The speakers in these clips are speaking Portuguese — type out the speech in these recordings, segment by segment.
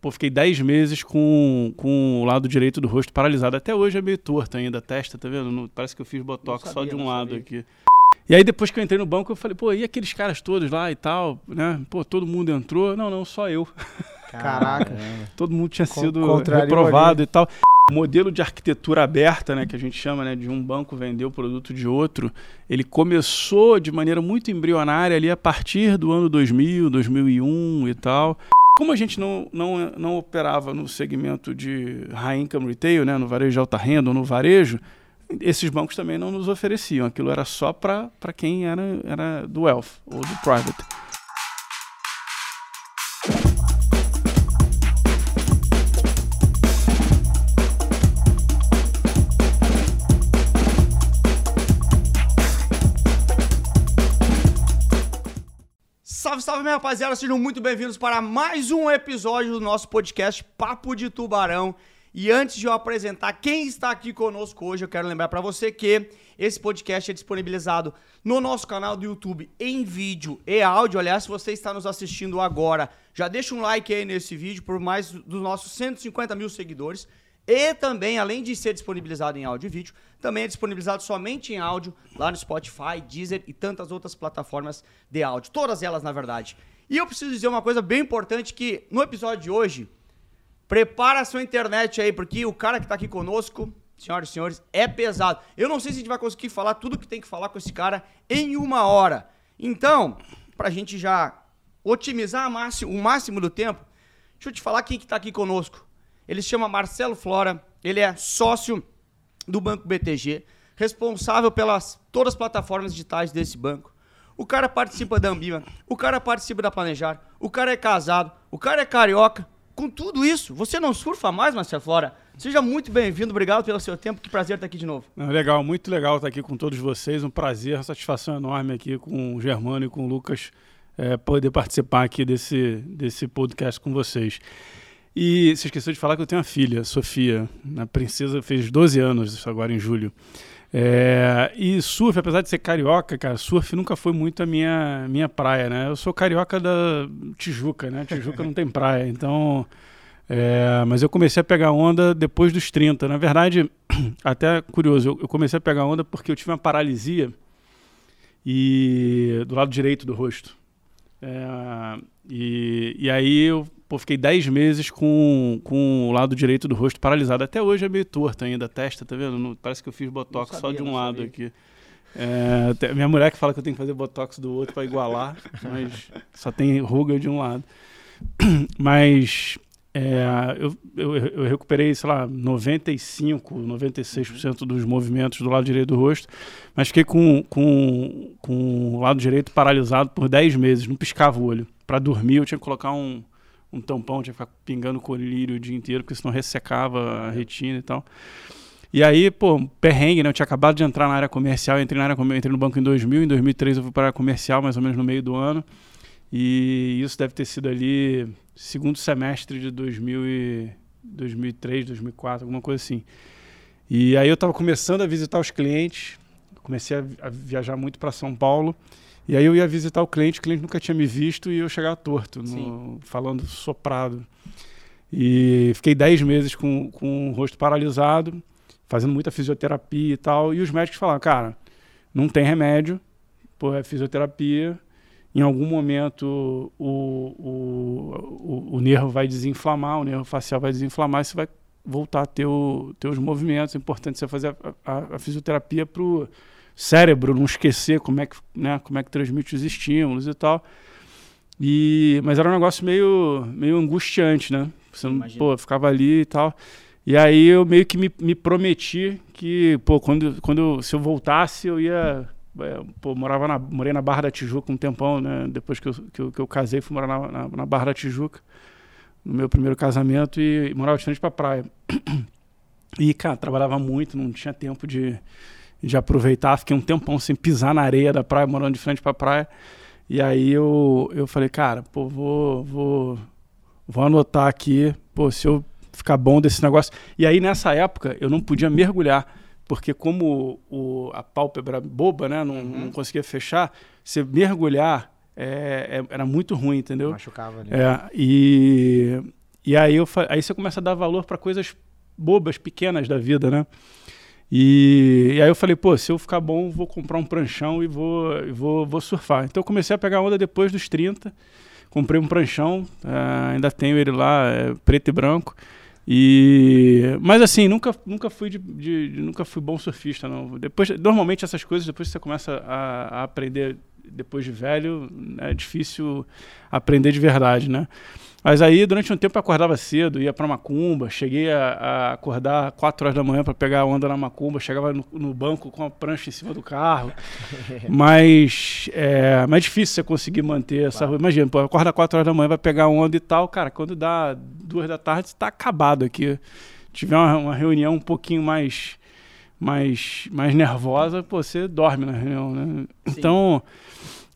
pô, fiquei 10 meses com, com o lado direito do rosto paralisado. Até hoje é meio torto ainda a testa, tá vendo? Não- parece que eu fiz botox Não só sabia, de um lado sabia. aqui. E aí depois que eu entrei no banco, eu falei, pô, e aqueles caras todos lá e tal, né? Pô, todo mundo entrou. Não, não, só eu. Caraca. Todo mundo tinha sido reprovado e tal. O modelo de arquitetura aberta, né, que a gente chama né, de um banco vender o produto de outro, ele começou de maneira muito embrionária ali a partir do ano 2000, 2001 e tal. Como a gente não, não, não operava no segmento de high income retail, né, no varejo de alta renda ou no varejo, esses bancos também não nos ofereciam. Aquilo era só para quem era, era do wealth ou do private. Salve, salve, minha rapaziada, sejam muito bem-vindos para mais um episódio do nosso podcast Papo de Tubarão. E antes de eu apresentar quem está aqui conosco hoje, eu quero lembrar para você que esse podcast é disponibilizado no nosso canal do YouTube em vídeo e áudio. Aliás, se você está nos assistindo agora, já deixa um like aí nesse vídeo por mais dos nossos 150 mil seguidores. E também, além de ser disponibilizado em áudio e vídeo, também é disponibilizado somente em áudio lá no Spotify, Deezer e tantas outras plataformas de áudio. Todas elas, na verdade. E eu preciso dizer uma coisa bem importante que no episódio de hoje, prepara a sua internet aí, porque o cara que tá aqui conosco, senhoras e senhores, é pesado. Eu não sei se a gente vai conseguir falar tudo que tem que falar com esse cara em uma hora. Então, pra gente já otimizar a o máximo do tempo, deixa eu te falar quem que tá aqui conosco. Ele se chama Marcelo Flora, ele é sócio do Banco BTG, responsável pelas todas as plataformas digitais desse banco. O cara participa da Ambima, o cara participa da Planejar, o cara é casado, o cara é carioca. Com tudo isso, você não surfa mais, Marcelo Flora? Seja muito bem-vindo, obrigado pelo seu tempo, que prazer estar aqui de novo. Legal, muito legal estar aqui com todos vocês. Um prazer, uma satisfação enorme aqui com o Germano e com o Lucas eh, poder participar aqui desse, desse podcast com vocês. E você esqueceu de falar que eu tenho uma filha, Sofia. A princesa fez 12 anos agora em julho. É, e surf, apesar de ser carioca, cara, surf nunca foi muito a minha, minha praia, né? Eu sou carioca da Tijuca, né? Tijuca não tem praia, então... é, mas eu comecei a pegar onda depois dos 30. Na verdade, até curioso, eu, eu comecei a pegar onda porque eu tive uma paralisia e do lado direito do rosto. É, e, e aí eu pô, fiquei 10 meses com, com o lado direito do rosto paralisado. Até hoje é meio torto ainda a testa, tá vendo? Não- parece que eu fiz botox Não só sabia, de um lado sabia. aqui. É, minha mulher que fala que eu tenho que fazer botox do outro para igualar, mas só tem ruga de um lado. Mas é, eu, eu, eu recuperei, sei lá, 95, 96% dos movimentos do lado direito do rosto, mas fiquei com, com, com o lado direito paralisado por 10 meses, não piscava o olho. Para dormir eu tinha que colocar um, um tampão, tinha que ficar pingando colírio o dia inteiro, porque senão ressecava a retina e tal. E aí, pô, perrengue, né? Eu tinha acabado de entrar na área comercial, entrei, na área, entrei no banco em 2000, em 2003 eu fui para a área comercial, mais ou menos no meio do ano. E isso deve ter sido ali segundo semestre de 2000 e 2003, 2004, alguma coisa assim. E aí eu estava começando a visitar os clientes, comecei a viajar muito para São Paulo. E aí eu ia visitar o cliente, o cliente nunca tinha me visto e eu chegava torto, no- falando soprado. E fiquei 10 meses com, com o rosto paralisado, fazendo muita fisioterapia e tal. E os médicos falaram, cara, não tem remédio, pô, é fisioterapia. Em algum momento o, o, o, o nervo vai desinflamar, o nervo facial vai desinflamar e você vai voltar a ter o, ter os movimentos. É importante você fazer a, a, a fisioterapia para cérebro não esquecer como é, que, né, como é que transmite os estímulos e tal. E, mas era um negócio meio, meio angustiante, né? Você não, pô, ficava ali e tal. E aí eu meio que me, me prometi que, pô, quando, quando se eu voltasse, eu ia. é, pô, morava na, morei na Barra da Tijuca um tempão, né? Depois que eu, que eu, que eu casei, fui morar na, na, na Barra da Tijuca, no meu primeiro casamento, e, morava de frente pra praia. E, cara, trabalhava muito, não tinha tempo de, de aproveitar. Fiquei um tempão sem pisar na areia da praia, morando de frente pra praia. E aí eu, eu falei, cara, pô, vou, vou, vou anotar aqui, pô, se eu ficar bom desse negócio. E aí nessa época eu não podia mergulhar, porque como o, a pálpebra boba, né, não, não conseguia fechar, se mergulhar é, é- era muito ruim, entendeu? Machucava ali. É, e, E aí, eu, aí você começa a dar valor para coisas bobas, pequenas da vida, né? E, e, aí eu falei, pô, se eu ficar bom, vou comprar um pranchão e vou, vou, vou surfar. Então eu comecei a pegar onda depois dos 30. Comprei um pranchão, uh, ainda tenho ele lá, é, preto e branco. E, mas assim, nunca, nunca fui de, de, de, nunca fui bom surfista, não. Depois, normalmente essas coisas, depois que você começa a, a aprender depois de velho, é difícil aprender de verdade, né? Mas aí, durante um tempo, eu acordava cedo, ia para Macumba, cheguei a, a, acordar 4 horas da manhã para pegar a onda na Macumba, chegava no, no, banco com a prancha em cima do carro. mas é mais difícil você conseguir manter essa. Claro. Imagina, pô, acorda 4 horas da manhã, vai pegar a onda e tal, cara, quando dá 2 da tarde, você tá acabado aqui. Tiver uma, uma reunião um pouquinho mais, mais, mais nervosa, pô, você dorme na reunião, né? Sim. Então.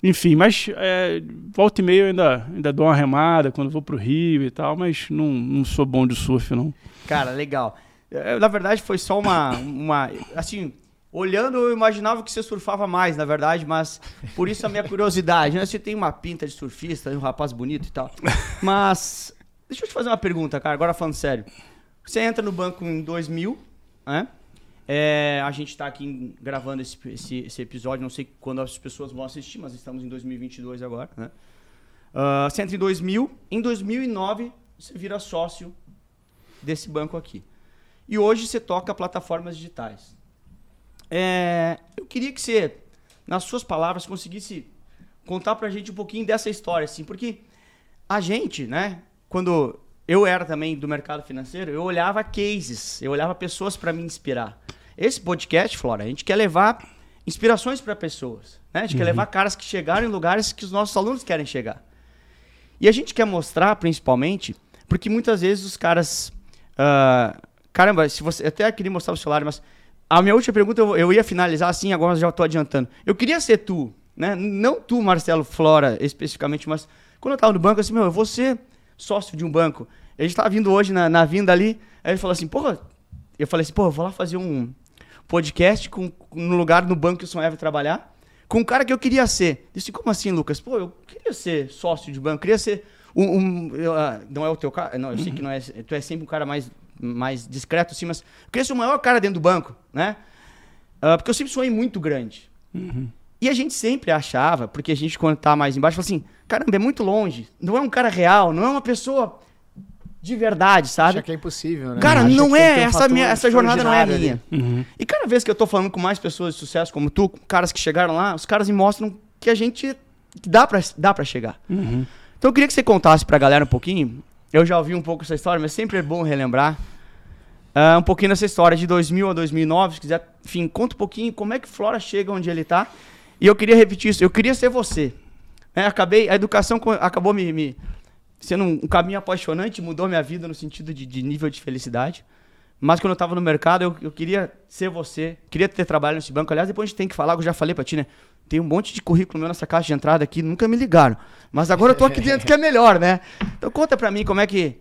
Enfim, mas é, volta e meia eu ainda, ainda dou uma remada quando vou pro Rio e tal, mas não, não sou bom de surf, não. Cara, legal. Eu, na verdade, foi só uma, uma. Assim, olhando, eu imaginava que você surfava mais, na verdade, mas por isso a minha curiosidade. Né? Você tem uma pinta de surfista, um rapaz bonito e tal. Mas, deixa eu te fazer uma pergunta, cara, agora falando sério. Você entra no banco em 2000, né? É, a gente está aqui gravando esse, esse, esse, episódio, não sei quando as pessoas vão assistir, mas estamos em 2022 agora. Né? Uh, entra em 2000, em 2009 você vira sócio desse banco aqui. E hoje você toca plataformas digitais. É, eu queria que você, nas suas palavras, conseguisse contar para a gente um pouquinho dessa história, assim, porque a gente, né, quando eu era também do mercado financeiro, eu olhava cases, eu olhava pessoas para me inspirar. Esse podcast, Flora, a gente quer levar inspirações para pessoas. Né? A gente uhum. quer levar caras que chegaram em lugares que os nossos alunos querem chegar. E a gente quer mostrar, principalmente, porque muitas vezes os caras. Uh, caramba, se você. Até queria mostrar o celular, mas. A minha última pergunta eu, eu ia finalizar assim, agora já estou adiantando. Eu queria ser tu, né? Não tu, Marcelo Flora, especificamente, mas quando eu estava no banco, assim, meu, eu vou ser sócio de um banco. A gente estava vindo hoje na, na vinda ali, aí ele falou assim, porra, eu falei assim, pô, eu vou lá fazer um, podcast com, no lugar no banco que o Sonhava trabalhar, com um cara que eu queria ser. Disse, como assim, Lucas? Pô, eu queria ser sócio de banco, queria ser um. um eu, uh, não é o teu cara. Não, eu sei que não é. Tu é sempre um cara mais, mais discreto, assim, mas eu queria ser o maior cara dentro do banco, né? Uh, porque eu sempre sonhei muito grande. Uhum. E a gente sempre achava, porque a gente, quando tá mais embaixo, fala assim: caramba, é muito longe. Não é um cara real, não é uma pessoa de verdade, sabe? Acha que é impossível, né? Cara, Acha não é, um essa, minha, essa jornada não é a minha. Uhum. E cada vez que eu tô falando com mais pessoas de sucesso como tu, caras que chegaram lá, os caras me mostram que a gente que dá pra, dá pra chegar. Uhum. Então eu queria que você contasse pra galera um pouquinho. Eu já ouvi um pouco essa história, mas sempre é bom relembrar. Uh, um pouquinho dessa história de 2000 a 2009, se quiser, enfim, conta um pouquinho como é que Flora chega onde ele tá. E eu queria repetir isso, eu queria ser você. É, acabei, a educação acabou me, me sendo um, caminho apaixonante, mudou minha vida no sentido de, de nível de felicidade. Mas quando eu estava no mercado, eu, eu, queria ser você, queria ter trabalho nesse banco. Aliás, depois a gente tem que falar, eu já falei para ti, né? Tem um monte de currículo meu nessa caixa de entrada aqui, nunca me ligaram. Mas agora eu tô aqui dentro que é melhor, né? Então conta para mim como é que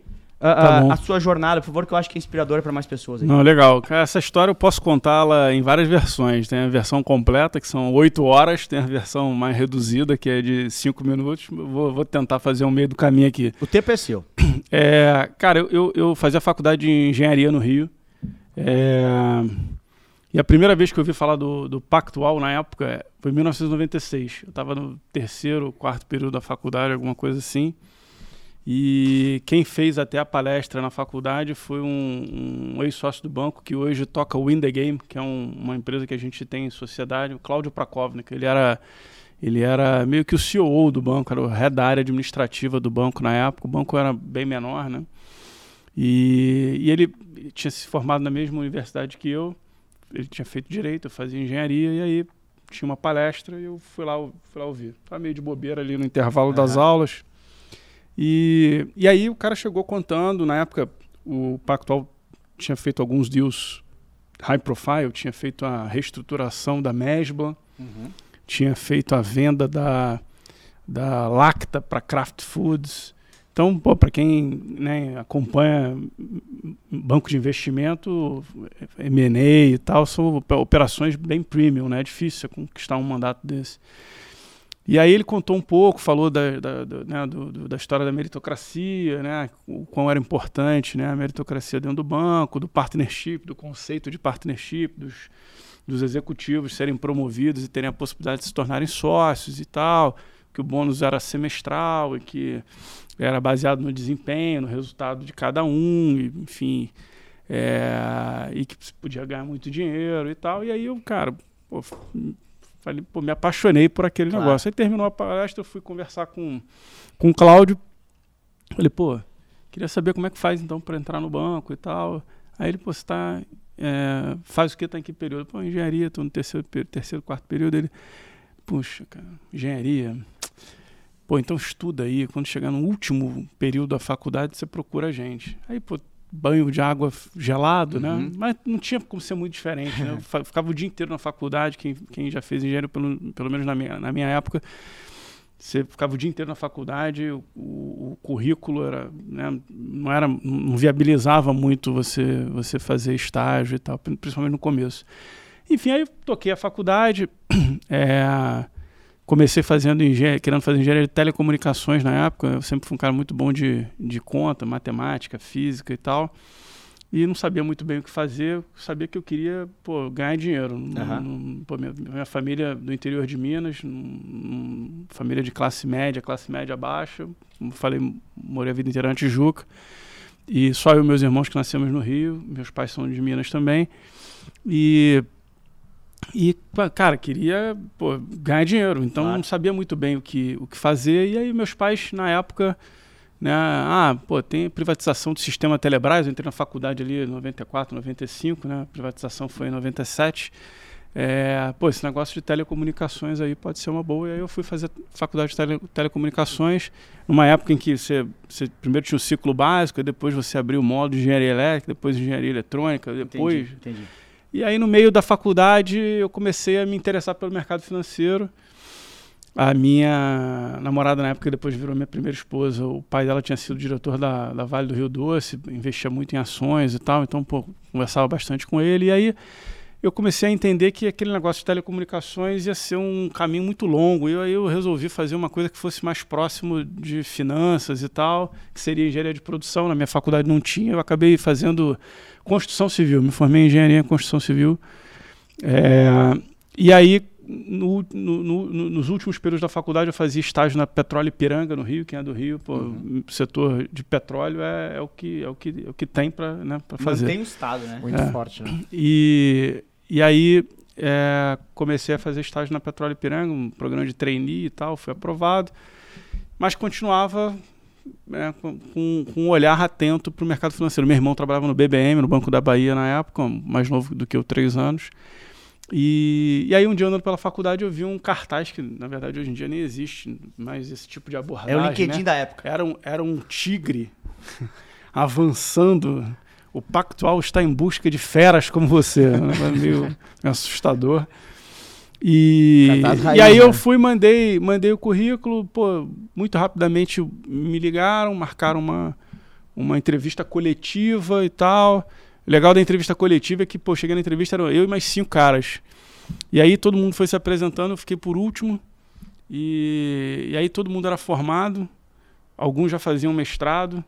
a, tá a, sua jornada, por favor, que eu acho que é inspiradora para mais pessoas. Aí. Não, legal. Essa história eu posso contá-la em várias versões. Tem a versão completa, que são oito horas, tem a versão mais reduzida, que é de cinco minutos. Vou, vou, tentar fazer um meio do caminho aqui. O tempo é seu. É, cara, eu, eu, eu fazia faculdade de engenharia no Rio. É, e a primeira vez que eu ouvi falar do, do Pactual na época foi em 1996. Eu estava no terceiro, quarto período da faculdade, alguma coisa assim. E quem fez até a palestra na faculdade foi um, um ex-sócio do banco que hoje toca o Win the Game, que é um, uma empresa que a gente tem em sociedade, o Cláudio Prakovnik. Ele era, ele era meio que o CEO do banco, era o head da área administrativa do banco na época. O banco era bem menor, né? E, e ele tinha se formado na mesma universidade que eu. Ele tinha feito direito, eu fazia engenharia, e aí tinha uma palestra e eu fui lá, fui lá ouvir. Estava meio de bobeira ali no intervalo uhum. das aulas e, e aí o cara chegou contando, na época o Pactual tinha feito alguns deals high profile, tinha feito a reestruturação da Mesbla, uhum. tinha feito a venda da, da Lacta para Kraft Foods. Então, para quem né, acompanha banco de investimento, M&A e tal, são operações bem premium, né? É difícil conquistar um mandato desse. E aí ele contou um pouco, falou da, da, da, né, do, do, da história da meritocracia, né, o quão era importante né, a meritocracia dentro do banco, do partnership, do conceito de partnership, dos, dos executivos serem promovidos e terem a possibilidade de se tornarem sócios e tal, que o bônus era semestral e que era baseado no desempenho, no resultado de cada um, e, enfim, é, e que podia ganhar muito dinheiro e tal. E aí eu, cara, pô, falei, pô, me apaixonei por aquele claro. negócio. Aí terminou a palestra, eu fui conversar com, com o Cláudio. Falei, pô, queria saber como é que faz então para entrar no banco e tal. Aí ele, pô, você tá, é, faz o que? Tá em que período? Pô, engenharia, tô no terceiro, terceiro quarto período. Ele, puxa, cara, engenharia. Pô, então estuda aí. Quando chegar no último período da faculdade, você procura a gente. Aí, pô, banho de água gelado, né? uhum. né? Mas não tinha como ser muito diferente, né? Eu ficava o dia inteiro na faculdade, quem, quem já fez engenheiro, pelo, pelo menos na minha, na minha época, você ficava o dia inteiro na faculdade, o, o, currículo era, né, não era, não viabilizava muito você você fazer estágio e tal, principalmente no começo. Enfim, aí eu toquei a faculdade, é, comecei fazendo engenharia, querendo fazer engenharia de telecomunicações na época. Eu sempre fui um cara muito bom de, de conta, matemática, física e tal. E não sabia muito bem o que fazer. Sabia que eu queria pô, ganhar dinheiro. Uhum. Pô, minha, minha, família do interior de Minas, num, família de classe média, classe média baixa. Como falei, morei a vida inteira na Tijuca. E só eu e meus irmãos que nascemos no Rio. Meus pais são de Minas também. E e, cara, queria pô, ganhar dinheiro, então claro. não sabia muito bem o que, o que fazer. E aí, meus pais, na época, né, ah, pô, tem privatização do sistema Telebrás. Eu entrei na faculdade ali em 94, 95, né, a privatização foi em 97. É, pô, esse negócio de telecomunicações aí pode ser uma boa. E aí eu fui fazer faculdade de tele, telecomunicações, numa época em que você, você primeiro tinha o ciclo básico, depois você abriu o módulo de engenharia elétrica, depois engenharia eletrônica, depois. Entendi, entendi. E aí, no meio da faculdade, eu comecei a me interessar pelo mercado financeiro. A minha namorada, na época, depois virou minha primeira esposa, o pai dela tinha sido diretor da, da Vale do Rio Doce, investia muito em ações e tal, então, pô, conversava bastante com ele. E aí, eu comecei a entender que aquele negócio de telecomunicações ia ser um caminho muito longo. E aí eu resolvi fazer uma coisa que fosse mais próximo de finanças e tal, que seria engenharia de produção. Na minha faculdade não tinha, eu acabei fazendo construção civil. Me formei em engenharia em construção civil. É, e aí, no, no, no, nos últimos períodos da faculdade, eu fazia estágio na Petróleo Ipiranga, no Rio. Quem é do Rio, pô, uhum. setor de petróleo é, é, o, que, é, o, que, é o que tem para né, fazer. Tem o Estado, né? Muito é. forte, né? E, e aí, é, comecei a fazer estágio na Petróleo Ipiranga, um programa de trainee e tal, fui aprovado. Mas continuava é, com, com, um olhar atento para o mercado financeiro. Meu irmão trabalhava no BBM, no Banco da Bahia na época, mais novo do que eu, três anos. E, e aí um dia andando pela faculdade eu vi um cartaz que na verdade hoje em dia nem existe mais esse tipo de abordagem. É o LinkedIn né? da época. Era um, era um tigre avançando. O Pactual está em busca de feras como você. Né? meio, meio assustador. E, e aí eu né? fui, mandei, mandei o currículo, pô, muito rapidamente me ligaram, marcaram uma, uma entrevista coletiva e tal. O legal da entrevista coletiva é que, pô, cheguei na entrevista, eram eu e mais cinco caras. E aí todo mundo foi se apresentando, eu fiquei por último. E, e aí todo mundo era formado, alguns já faziam mestrado,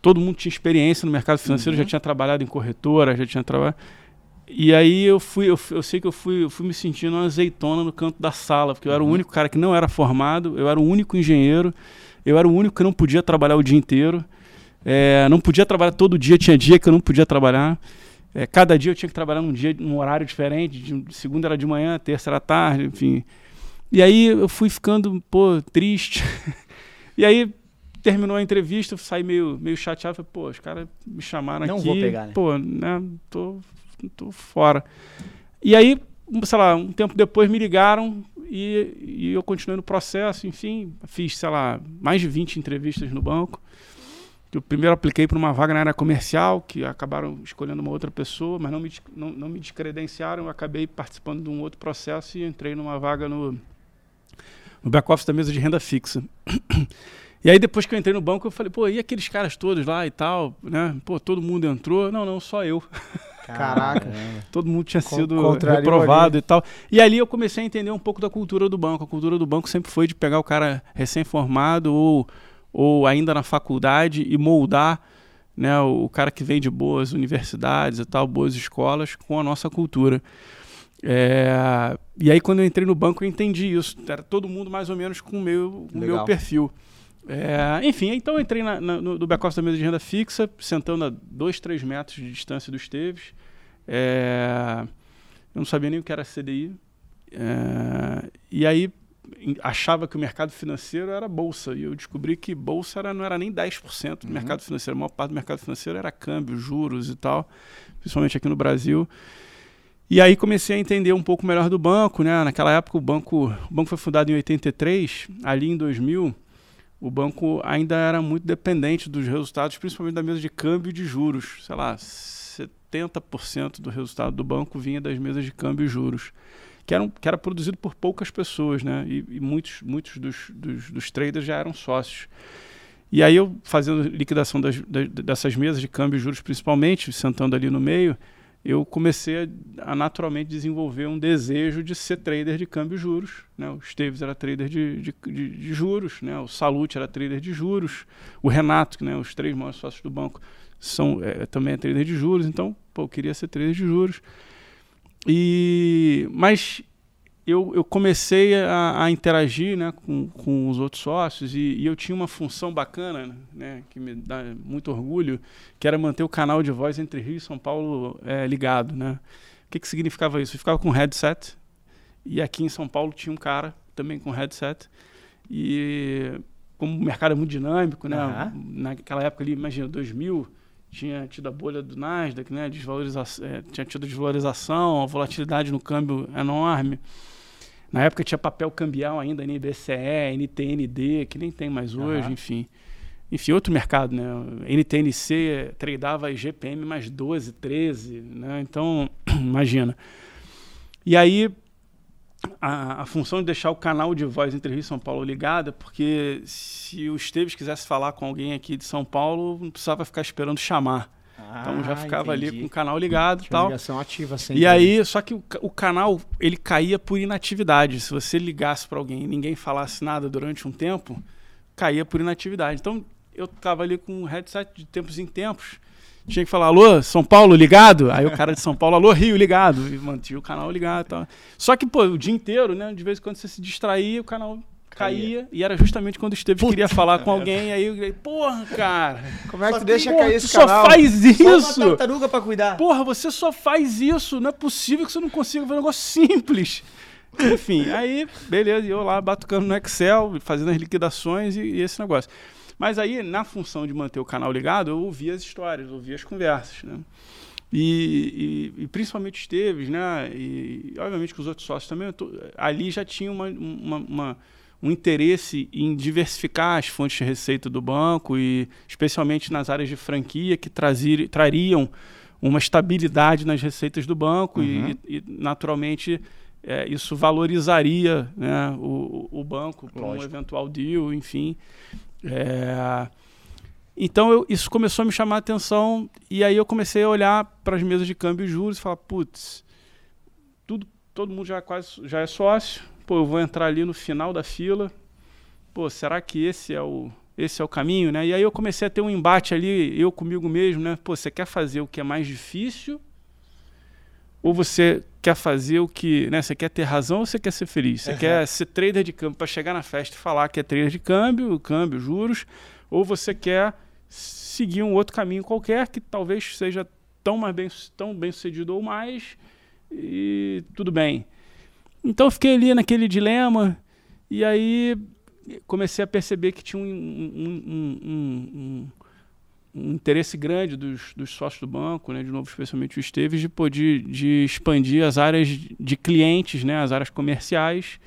todo mundo tinha experiência no mercado financeiro, uhum. já tinha trabalhado em corretora, já tinha trabalhado. E aí eu fui, eu, eu, sei que eu fui, eu fui me sentindo uma azeitona no canto da sala, porque eu era o uhum. único cara que não era formado, eu era o único engenheiro, eu era o único que não podia trabalhar o dia inteiro. É, não podia trabalhar todo dia, tinha dia que eu não podia trabalhar. É, cada dia eu tinha que trabalhar num dia, num horário diferente. De, segunda era de manhã, terça era tarde, enfim. E aí eu fui ficando, pô, triste. e aí terminou a entrevista, saí meio, meio chateado. Falei, pô, os caras me chamaram não aqui. Não vou pegar, né? Pô, né, tô tô fora. E aí, sei lá, um tempo depois me ligaram e, e eu continuei no processo, enfim, fiz, sei lá, mais de 20 entrevistas no banco. Eu primeiro apliquei para uma vaga na área comercial, que acabaram escolhendo uma outra pessoa, mas não me, não, não me descredenciaram. Eu acabei participando de um outro processo e entrei numa vaga no, no back-office da mesa de renda fixa. E aí depois que eu entrei no banco, eu falei, pô, e aqueles caras todos lá e tal, né? Pô, todo mundo entrou. Não, não, só eu. Caraca. Todo mundo tinha sido reprovado e tal. E ali eu comecei a entender um pouco da cultura do banco. A cultura do banco sempre foi de pegar o cara recém-formado ou, ou ainda na faculdade e moldar né, o, cara que vem de boas universidades e tal, boas escolas, com a nossa cultura. É, e aí, quando eu entrei no banco, eu entendi isso. Era todo mundo mais ou menos com o meu, o meu perfil. É, enfim, então eu entrei na, na, no, back-office da mesa de renda fixa, sentando a 2, 3 metros de distância do Esteves. É, eu não sabia nem o que era CDI. É, e aí achava que o mercado financeiro era bolsa. E eu descobri que bolsa era, não era nem 10% do Uhum. mercado financeiro. A maior parte do mercado financeiro era câmbio, juros e tal, principalmente aqui no Brasil. E aí comecei a entender um pouco melhor do banco, né? Naquela época o banco, o banco foi fundado em 83, ali em 2000, o banco ainda era muito dependente dos resultados, principalmente da mesa de câmbio e de juros. Sei lá, 70% do resultado do banco vinha das mesas de câmbio e juros, que, eram, que era produzido por poucas pessoas, né? E, e muitos, muitos dos, dos, dos traders já eram sócios. E aí eu fazendo liquidação das, das- dessas mesas de câmbio e juros principalmente, sentando ali no meio, eu comecei a, a naturalmente desenvolver um desejo de ser trader de câmbio e juros. Né? O Esteves era trader de, de, de- de juros, né? o Salute era trader de juros, o Renato, né? os três maiores sócios do banco, são, é, também é trader de juros, então pô, eu queria ser trader de juros. E, mas eu, eu comecei a, a interagir né, com, com os outros sócios e, e eu tinha uma função bacana, né, que me dá muito orgulho, que era manter o canal de voz entre Rio e São Paulo é, ligado. Né? O que, que significava isso? Eu ficava com headset e aqui em São Paulo tinha um cara também com headset e como o mercado é muito dinâmico, né? Aham. naquela época ali, imagina, 2000, tinha tido a bolha do Nasdaq, né? Desvalorização, é, tinha tido desvalorização, a volatilidade no câmbio enorme. Na época tinha papel cambial ainda, NBCE, NTND, que nem tem mais hoje, Aham. enfim. Enfim, outro mercado, né? NTNC tradeava GPM mais 12, 13, né? Então, imagina. E aí, a, a função de deixar o canal de voz entre Rio e São Paulo ligado é porque se o Esteves quisesse falar com alguém aqui de São Paulo, não precisava ficar esperando chamar. Então já Ah, ficava ali entendi. com o canal ligado e tal. ligação ativa sempre. E aí, só que o, o canal, ele caía por inatividade. Se você ligasse para alguém e ninguém falasse nada durante um tempo, caía por inatividade. Então, eu tava ali com um headset de tempos em tempos. Tinha que falar, alô, São Paulo ligado? Aí o cara de São Paulo, alô, Rio ligado. E mantinha o canal ligado e tal. Só que, pô, o dia inteiro, né? De vez em quando você se distraía, o canal caía. E era justamente quando o Esteves queria falar com alguém. Aí eu falei, porra, cara, Como é que Só tu que, deixa porra, cair tu esse só canal? faz Só uma isso. tartaruga pra cuidar. Porra, você só faz isso. Não é possível que você não consiga fazer um negócio simples. Enfim, aí, beleza, e eu lá batucando no Excel, fazendo as liquidações e, e esse negócio. Mas aí, na função de manter o canal ligado, eu ouvia as histórias, ouvia as conversas, né? E, e- e principalmente o Esteves, né? E obviamente com os outros sócios também, tô- ali já tinha uma, uma- uma- um interesse em diversificar as fontes de receita do banco e especialmente nas áreas de franquia que trazir, trariam uma estabilidade nas receitas do banco Uhum. e, e, naturalmente é, isso valorizaria né, o, o banco para um eventual deal, enfim. É, então eu- isso começou a me chamar a atenção e aí eu comecei a olhar para as mesas de câmbio e juros e falar, putz, tudo, todo mundo já quase já é sócio, pô, eu vou entrar ali no final da fila, pô, será que esse é o esse é o caminho, né? E aí eu comecei a ter um embate ali, eu comigo mesmo, né? Pô, você quer fazer o que é mais difícil ou você quer fazer o que, né? Você quer ter razão ou você quer ser feliz? Você Uhum. quer ser trader de câmbio para chegar na festa e falar que é trader de câmbio, câmbio, juros, ou você quer seguir um outro caminho qualquer que talvez seja tão mais bem, tão bem sucedido ou mais e tudo bem. Então eu fiquei ali naquele dilema e aí comecei a perceber que tinha um, um- um- um- interesse grande dos, dos sócios do banco, né, de novo, especialmente o Esteves, de poder de expandir as áreas de clientes, né, as áreas comerciais.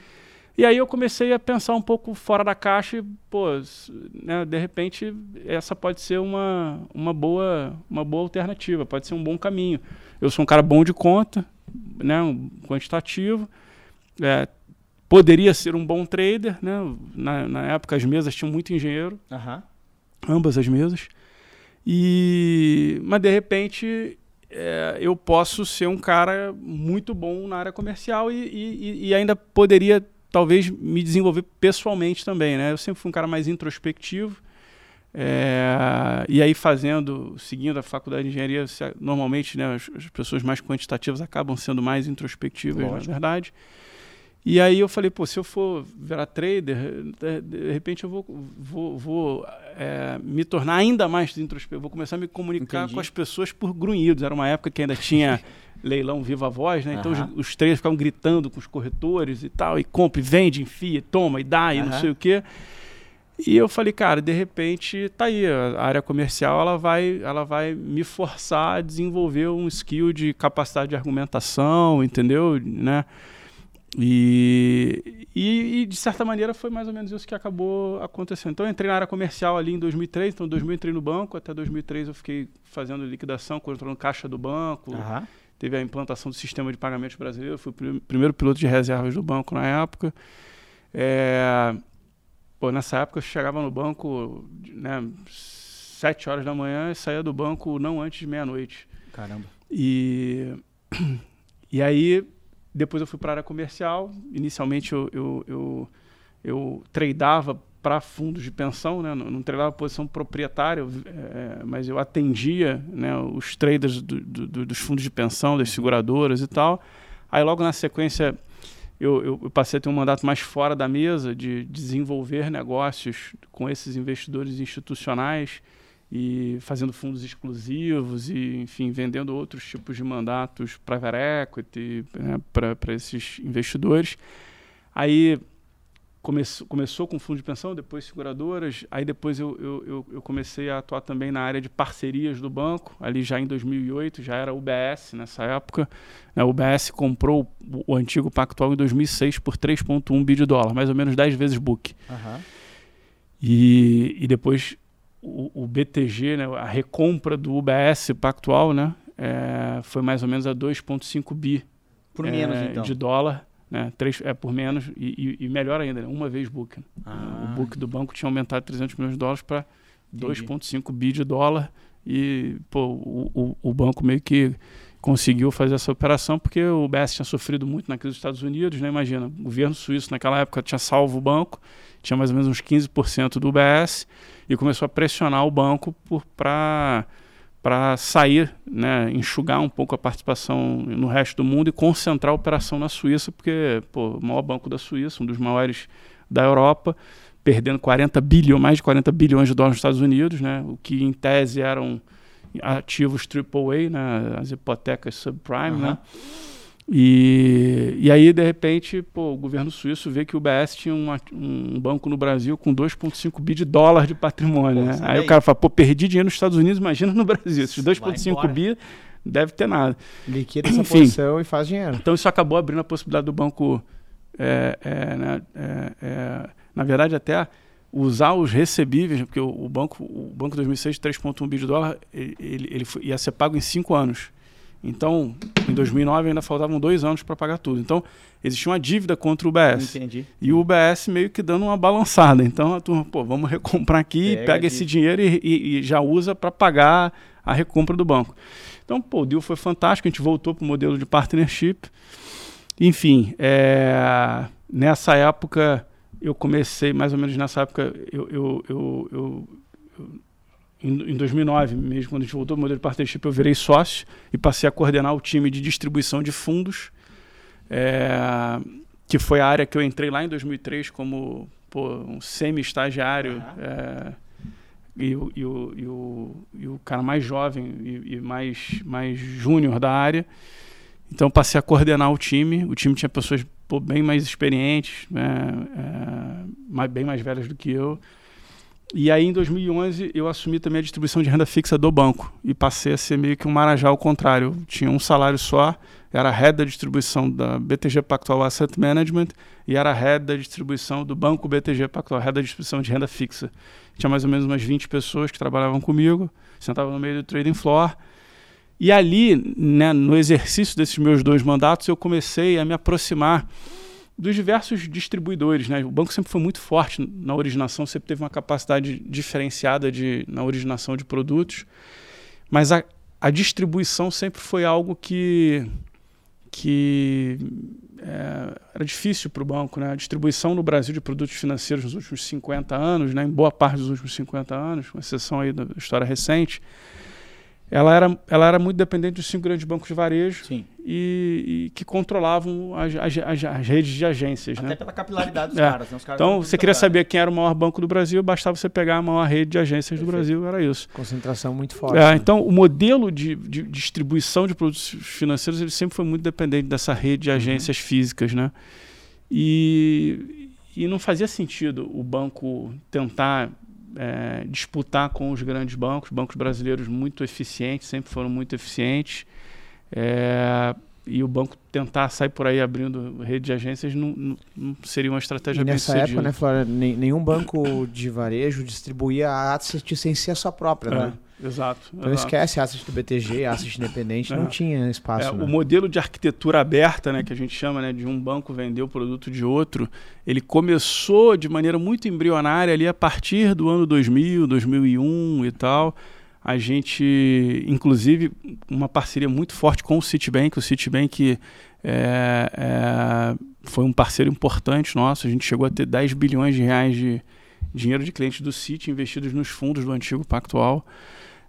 E aí eu comecei a pensar um pouco fora da caixa e, pô, né, de repente essa pode ser uma, uma, boa, uma boa alternativa, pode ser um bom caminho. Eu sou um cara bom de conta, né, um quantitativo, é, poderia ser um bom trader, né, na, na época as mesas tinham muito engenheiro, Aham. ambas as mesas. E mas de repente é, eu posso ser um cara muito bom na área comercial e, e, e, ainda poderia talvez me desenvolver pessoalmente também, né? Eu sempre fui um cara mais introspectivo. É, e aí fazendo, seguindo a faculdade de engenharia, normalmente né, as, as pessoas mais quantitativas acabam sendo mais introspectivas, Lógico. na verdade. E aí eu falei, pô, se eu for virar trader, de, de repente eu vou, vou, vou é, me tornar ainda mais introspectivo, vou começar a me comunicar Entendi. com as pessoas por grunhidos. Era uma época que ainda tinha leilão viva voz, né? Então os, os traders ficavam gritando com os corretores e tal, e compra, e vende, enfia, toma, e dá, e não sei o quê. E eu falei, cara, de repente, tá aí, a área comercial ela vai, ela vai me forçar a desenvolver um skill de capacidade de argumentação, entendeu? Né? E, e, e, de certa maneira foi mais ou menos isso que acabou acontecendo. Então eu entrei na área comercial ali em 2003, então em 2000 entrei no banco, até 2003 eu fiquei fazendo liquidação, controlando caixa do banco. Uhum. Teve a implantação do sistema de pagamentos brasileiro, fui o primeiro piloto de reservas do banco na época. É, pô, nessa época eu chegava no banco, né, sete horas da manhã e saía do banco não antes de meia-noite. Caramba. E, e aí depois eu fui para a área comercial. Inicialmente eu, eu, eu, eu tradeava para fundos de pensão, né? não, não posição proprietária, é, mas eu atendia né, os traders do, do, dos fundos de pensão, das seguradoras e tal. Aí logo na sequência eu, eu, passei a ter um mandato mais fora da mesa de desenvolver negócios com esses investidores institucionais e fazendo fundos exclusivos e, enfim, vendendo outros tipos de mandatos private equity né, para esses investidores. Aí começou, começou com fundo de pensão, depois seguradoras, aí depois eu, eu, eu, comecei a atuar também na área de parcerias do banco, ali já em 2008, já era UBS nessa época. A né, UBS comprou o, o antigo Pactual em 2006 por 3,1 bi de dólar, mais ou menos 10 vezes book. Uhum. E, e depois o, o, BTG, né, a recompra do UBS Pactual, né, é, foi mais ou menos a 2,5 bi por menos, é, então. de dólar. Né, três, é por menos e, e, e melhor ainda, né, uma vez book. Né. Ah. O book do banco tinha aumentado 300 milhões de dólares para 2,5 bi de dólar e pô, o, o, o, banco meio que conseguiu fazer essa operação porque o UBS tinha sofrido muito na crise dos Estados Unidos, né? Imagina, o governo suíço naquela época tinha salvo o banco, tinha mais ou menos uns 15% do UBS e começou a pressionar o banco para sair, né, enxugar um pouco a participação no resto do mundo e concentrar a operação na Suíça, porque pô, o maior banco da Suíça, um dos maiores da Europa, perdendo 40 bilhões, mais de 40 bilhões de dólares nos Estados Unidos, né, o que em tese eram ativos AAA, né, as hipotecas subprime, uhum. né, e, e aí, de repente, pô, o governo suíço vê que o BS tinha uma, um banco no Brasil com 2,5 bi de dólar de patrimônio. Pô, né? Aí, aí, o cara fala, pô, perdi dinheiro nos Estados Unidos, imagina no Brasil. Esses 2,5 bi deve ter nada. Liquida essa Enfim, posição e faz dinheiro. Então isso acabou abrindo a possibilidade do banco, é, é, né, é, é na verdade, até usar os recebíveis, porque o, o banco, o banco 2006, 3,1 bi de dólar, ele, ele foi, ia ser pago em cinco anos. Então, em 2009 ainda faltavam dois anos para pagar tudo. Então, existia uma dívida contra o UBS. Entendi. E o UBS meio que dando uma balançada. Então, a turma, pô, vamos recomprar aqui, pega, pega esse dinheiro e, e, e já usa para pagar a recompra do banco. Então, pô, o deal foi fantástico. A gente voltou para o modelo de partnership. Enfim, é, nessa época, eu comecei, mais ou menos nessa época, eu, eu, eu, eu em 2009 mesmo, quando a gente voltou ao modelo de partnership, eu virei sócio e passei a coordenar o time de distribuição de fundos, é, que foi a área que eu entrei lá em 2003 como pô, um semi-estagiário. Uhum. É, e, o, e, o, e, o, e o cara mais jovem e, e mais, mais júnior da área. Então passei a coordenar o time. O time tinha pessoas pô, bem mais experientes, né, é, mais, bem mais velhas do que eu. E aí, em 2011, eu assumi também a distribuição de renda fixa do banco e passei a ser meio que um marajá ao contrário. Eu tinha um salário só, era head da distribuição da BTG Pactual Asset Management e era head da distribuição do banco BTG Pactual, head da distribuição de renda fixa. Tinha mais ou menos umas 20 pessoas que trabalhavam comigo, sentavam no meio do trading floor. E ali, né, no exercício desses meus dois mandatos, eu comecei a me aproximar dos diversos distribuidores. Né? O banco sempre foi muito forte na originação, sempre teve uma capacidade diferenciada de, na originação de produtos, mas a, a distribuição sempre foi algo que, que é, era difícil para o banco. Né? A distribuição no Brasil de produtos financeiros nos últimos 50 anos, né? em boa parte dos últimos 50 anos, com exceção aí da história recente, ela era, ela era muito dependente dos cinco grandes bancos de varejo e, e, que controlavam as, as, as, as, redes de agências. Até né? pela capilaridade dos é. caras, né? Os caras então, você queria saber quem era o maior banco do Brasil, bastava você pegar a maior rede de agências Perfeito. do Brasil, era isso. Concentração muito forte. É, né? Então, o modelo de, de, distribuição de produtos financeiros ele sempre foi muito dependente dessa rede de uhum. agências uhum. físicas. Né? E, e não fazia sentido o banco tentar é, disputar com os grandes bancos, bancos brasileiros muito eficientes, sempre foram muito eficientes. É, e o banco tentar sair por aí abrindo rede de agências não, não, não seria uma estratégia e bem nessa época, né, Flora, nenhum banco de varejo distribuía a asset sem ser a sua própria, é. né? Exato. Então exato. esquece asset do BTG, asset independente, é. não tinha espaço. É, né? O modelo de arquitetura aberta, né, que a gente chama né, de um banco vender o produto de outro, ele começou de maneira muito embrionária ali a partir do ano 2000, 2001 e tal. A gente, inclusive, uma parceria muito forte com o Citibank. O Citibank é, é, foi um parceiro importante nosso. A gente chegou a ter 10 bilhões de reais de dinheiro de clientes do Citi investidos nos fundos do antigo Pactual.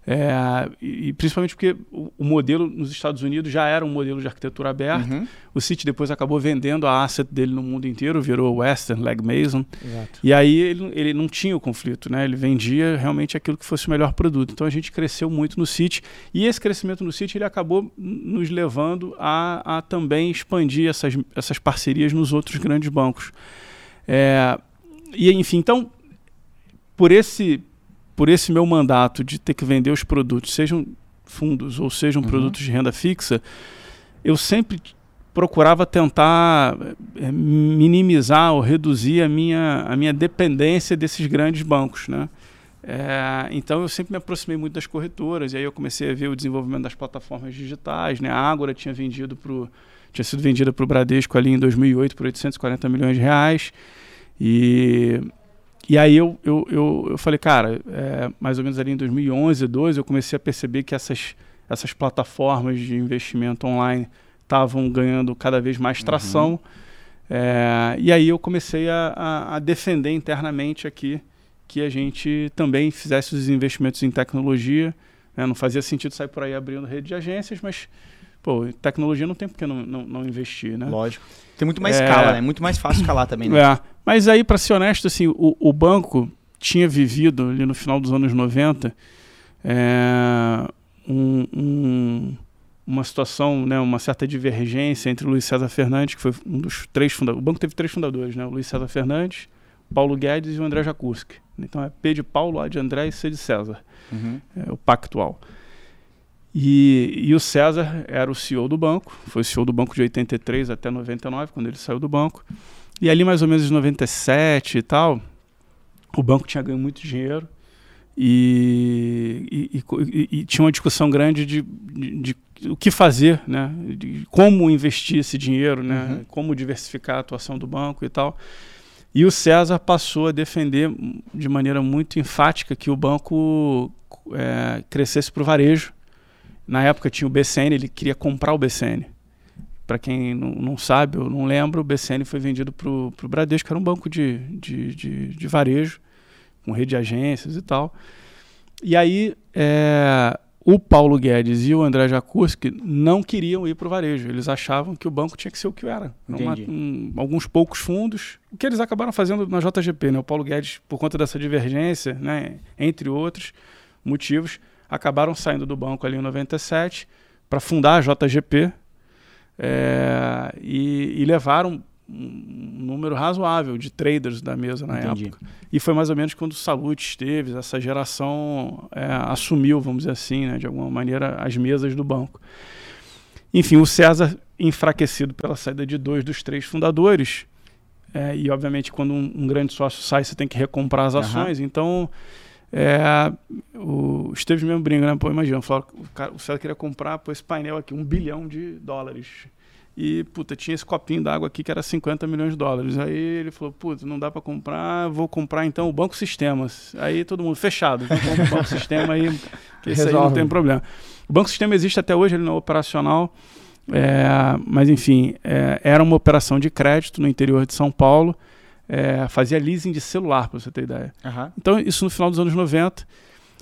É, e, principalmente porque o, o, modelo nos Estados Unidos já era um modelo de arquitetura aberta. Uhum. O Citi depois acabou vendendo a asset dele no mundo inteiro, virou Western, Leg Mason. Exato. E aí ele, ele não tinha o conflito, né? ele vendia realmente aquilo que fosse o melhor produto. Então a gente cresceu muito no Citi. E esse crescimento no Citi ele acabou nos levando a, a também expandir essas, essas parcerias nos outros grandes bancos. É, e enfim, então, por esse por esse meu mandato de ter que vender os produtos, sejam fundos ou sejam uhum. produtos de renda fixa, eu sempre procurava tentar é, minimizar ou reduzir a minha, a minha dependência desses grandes bancos, né? É, então eu sempre me aproximei muito das corretoras e aí eu comecei a ver o desenvolvimento das plataformas digitais, né? A Ágora tinha vendido pro, tinha sido vendida para o Bradesco ali em 2008 por 840 milhões de reais e e aí eu, eu, eu, eu falei, cara, é, mais ou menos ali em 2011, 2012, eu comecei a perceber que essas, essas plataformas de investimento online estavam ganhando cada vez mais uhum. tração. Uhum. É, e aí eu comecei a, a, a, defender internamente aqui que a gente também fizesse os investimentos em tecnologia. Né? Não fazia sentido sair por aí abrindo rede de agências, mas pô, tecnologia não tem por que não, não, não investir, né? Lógico. Tem muito mais é... escala, né? Muito mais fácil escalar também, né? É. Mas aí, para ser honesto, assim, o, o, banco tinha vivido ali no final dos anos 90 é, um, um, uma situação, né, uma certa divergência entre o Luiz César Fernandes, que foi um dos três fundadores. O banco teve três fundadores, né? O Luiz César Fernandes, Paulo Guedes e o André Jakurski. Então é P de Paulo, A de André e C de César. Uhum. É o pactual. E, e, o César era o CEO do banco, foi o CEO do banco de 83 até 99, quando ele saiu do banco. E ali, mais ou menos em 97 e tal, o banco tinha ganho muito dinheiro e, e, e, e tinha uma discussão grande de, de, de, o que fazer, né? de como investir esse dinheiro, né? Uhum. como diversificar a atuação do banco e tal. E o César passou a defender de maneira muito enfática que o banco é, crescesse para o varejo na época tinha o BCN, ele queria comprar o BCN. Para quem não, não, sabe ou não lembra, o BCN foi vendido para o Bradesco, que era um banco de, de, de, de, varejo, com rede de agências e tal. E aí é, o Paulo Guedes e o André Jakurski não queriam ir para o varejo. Eles achavam que o banco tinha que ser o que era. Uma, um, alguns poucos fundos. O que eles acabaram fazendo na JGP. Né? O Paulo Guedes, por conta dessa divergência, né, entre outros motivos, acabaram saindo do banco ali em 97 para fundar a JGP é, e, e, levaram um número razoável de traders da mesa na Entendi. época. E foi mais ou menos quando o Salute esteve, essa geração é, assumiu, vamos dizer assim, né, de alguma maneira, as mesas do banco. Enfim, o César, enfraquecido pela saída de dois dos três fundadores, é, e obviamente quando um, um, grande sócio sai, você tem que recomprar as ações, uhum. então é, o Esteves mesmo brinca, né? Pô, imagina, o, cara, o César queria comprar pô, esse painel aqui, um bilhão de dólares. E, puta, tinha esse copinho d'água aqui que era 50 milhões de dólares. Aí ele falou, puta, não dá para comprar, vou comprar então o Banco Sistemas. Aí todo mundo, fechado, compra o Banco Sistema aí, que isso aí não tem problema. O Banco Sistema existe até hoje, ele não é operacional, é, mas enfim, é, era uma operação de crédito no interior de São Paulo, é, fazia leasing de celular, para você ter ideia. Aham. Então, isso no final dos anos 90.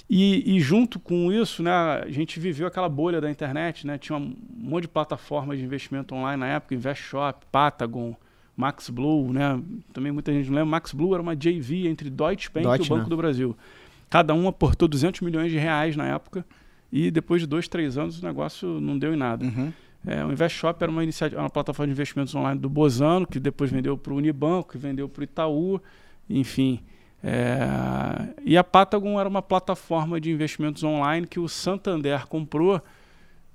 E, e junto com isso, né, a gente viveu aquela bolha da internet, né? Tinha um monte de plataformas de investimento online na época, InvestShop, Patagon, MaxBlue, né? Também muita gente não lembra. MaxBlue era uma JV entre Deutsche Bank Deutsche, e o Banco né? do Brasil. Cada um aportou 200 milhões de reais na época e depois de dois, três anos o negócio não deu em nada. Uhum. É, o InvestShop era uma iniciativa, uma plataforma de investimentos online do Bozano, que depois vendeu para o Unibanco, que vendeu para o Itaú, enfim. É, e a Patagon era uma plataforma de investimentos online que o Santander comprou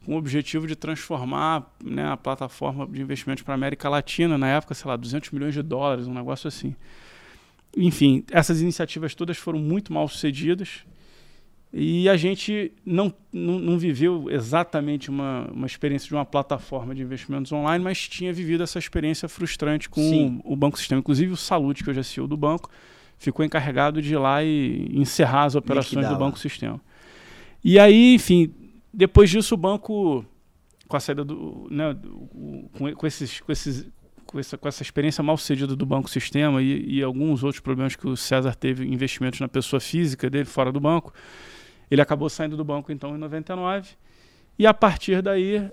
com o objetivo de transformar né, a plataforma de investimentos para a América Latina, na época, sei lá, 200 milhões de dólares, um negócio assim. Enfim, essas iniciativas todas foram muito mal sucedidas e a gente não, não, não viveu exatamente uma, uma experiência de uma plataforma de investimentos online, mas tinha vivido essa experiência frustrante com Sim. o, Banco Sistema. Inclusive o Salute, que hoje é CEO do banco, ficou encarregado de ir lá e encerrar as operações do. Banco Sistema. E aí, enfim, depois disso o banco, com a saída do... Né, do- com, com esses... Com esses com essa, com essa experiência mal sucedida do Banco Sistema e, e alguns outros problemas que o César teve investimentos na pessoa física dele fora do banco, ele acabou saindo do banco então em 99 e a partir daí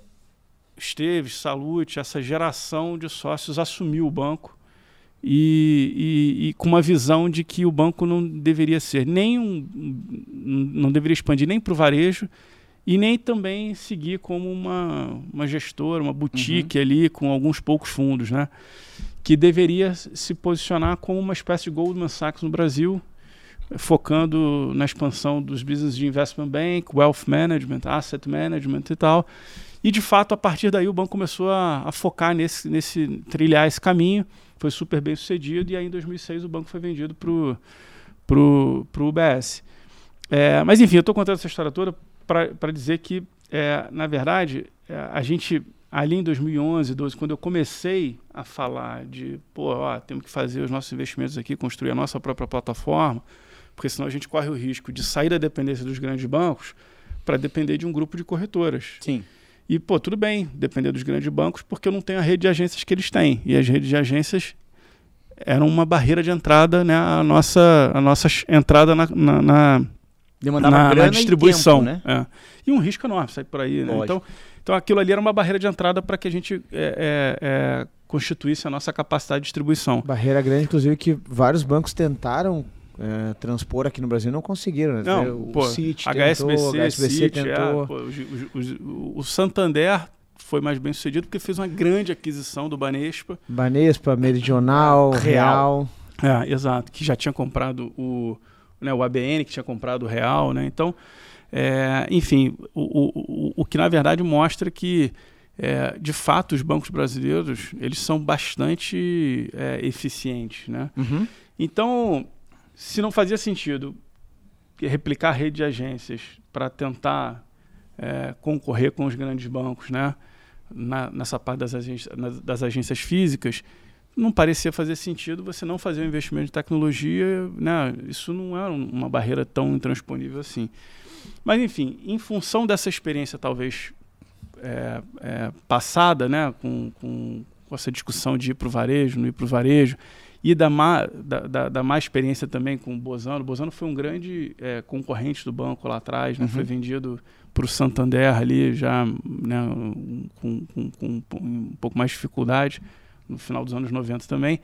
Esteves, Salute, essa geração de sócios assumiu o banco e, e- e com uma visão de que o banco não deveria ser nem um, não deveria expandir nem para o varejo e nem também seguir como uma, uma gestora, uma boutique ali com alguns poucos fundos, né? Que deveria se posicionar como uma espécie de Goldman Sachs no Brasil, focando na expansão dos business de investment bank, wealth management, asset management e tal. E de fato, a partir daí, o banco começou a, a focar nesse, nesse trilhar esse caminho. Foi super bem sucedido e aí em 2006 o banco foi vendido para o pro, pro UBS. É, mas enfim, eu estou contando essa história toda para dizer que, é, na verdade, é, a gente ali em 2011, 12, quando eu comecei a falar de, pô, ó, temos que fazer os nossos investimentos aqui, construir a nossa própria plataforma, porque senão a gente corre o risco de sair da dependência dos grandes bancos para depender de um grupo de corretoras. Sim. E, pô, tudo bem depender dos grandes bancos, porque eu não tenho a rede de agências que eles têm. E as redes de agências eram uma barreira de entrada, né? A nossa, a nossa entrada na, na, na, Demandava na- na distribuição. e tempo, né? é. E um risco enorme sair por aí. Né? Então, então, aquilo ali era uma barreira de entrada para que a gente é, é, é, constituísse a nossa capacidade de distribuição. Barreira grande, inclusive, que vários bancos tentaram é, transpor aqui no Brasil não conseguiram. né? Não, o pô, HSBC, tentou, HSBC é, tentou. pô, os- os- o Santander foi mais bem sucedido porque fez uma grande aquisição do Banespa. Banespa, Meridional, Real. Real. É, exato, que já tinha comprado o, né, o ABN, que tinha comprado o Real, né? Então, é, enfim, o, o, o, o que na verdade mostra que, é, de fato, os bancos brasileiros eles são bastante é, eficientes, né? Uhum. Então, se não fazia sentido replicar a rede de agências para tentar é, concorrer com os grandes bancos, né? Na- nessa parte das das agências físicas, não parecia fazer sentido você não fazer um investimento de tecnologia, né? Isso não é um- uma barreira tão intransponível assim. Mas enfim, em função dessa experiência talvez é, é, passada, né, com, com essa discussão de ir para o varejo, não ir para o varejo, e da má, da, da, da má experiência também com o Bozano. O Bozano foi um grande é, concorrente do banco lá atrás, né, Uhum. foi vendido para o Santander ali já né, com, com, com um pouco mais de dificuldade, no final dos anos 90 também.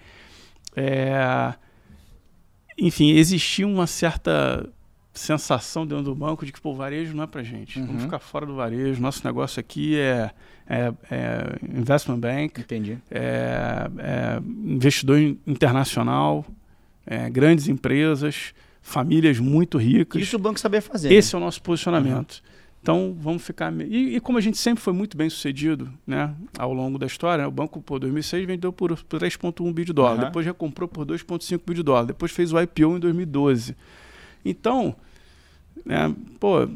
É, enfim, existia uma certa sensação dentro do banco de que pô, o varejo não é para gente. Uhum. Vamos ficar fora do varejo. Nosso negócio aqui é, é, é investment bank, Entendi. é, é investidor in- internacional, é, grandes empresas, famílias muito ricas. Isso o banco sabia fazer. Esse é o nosso posicionamento. Então vamos ficar. E, e como a gente sempre foi muito bem sucedido né, ao longo da história, né, o banco, por 2006, vendeu por, por 3,1 bi de dólar, Aham. depois recomprou por 2,5 bi de dólar, depois fez o IPO em 2012. Então, né, pô, o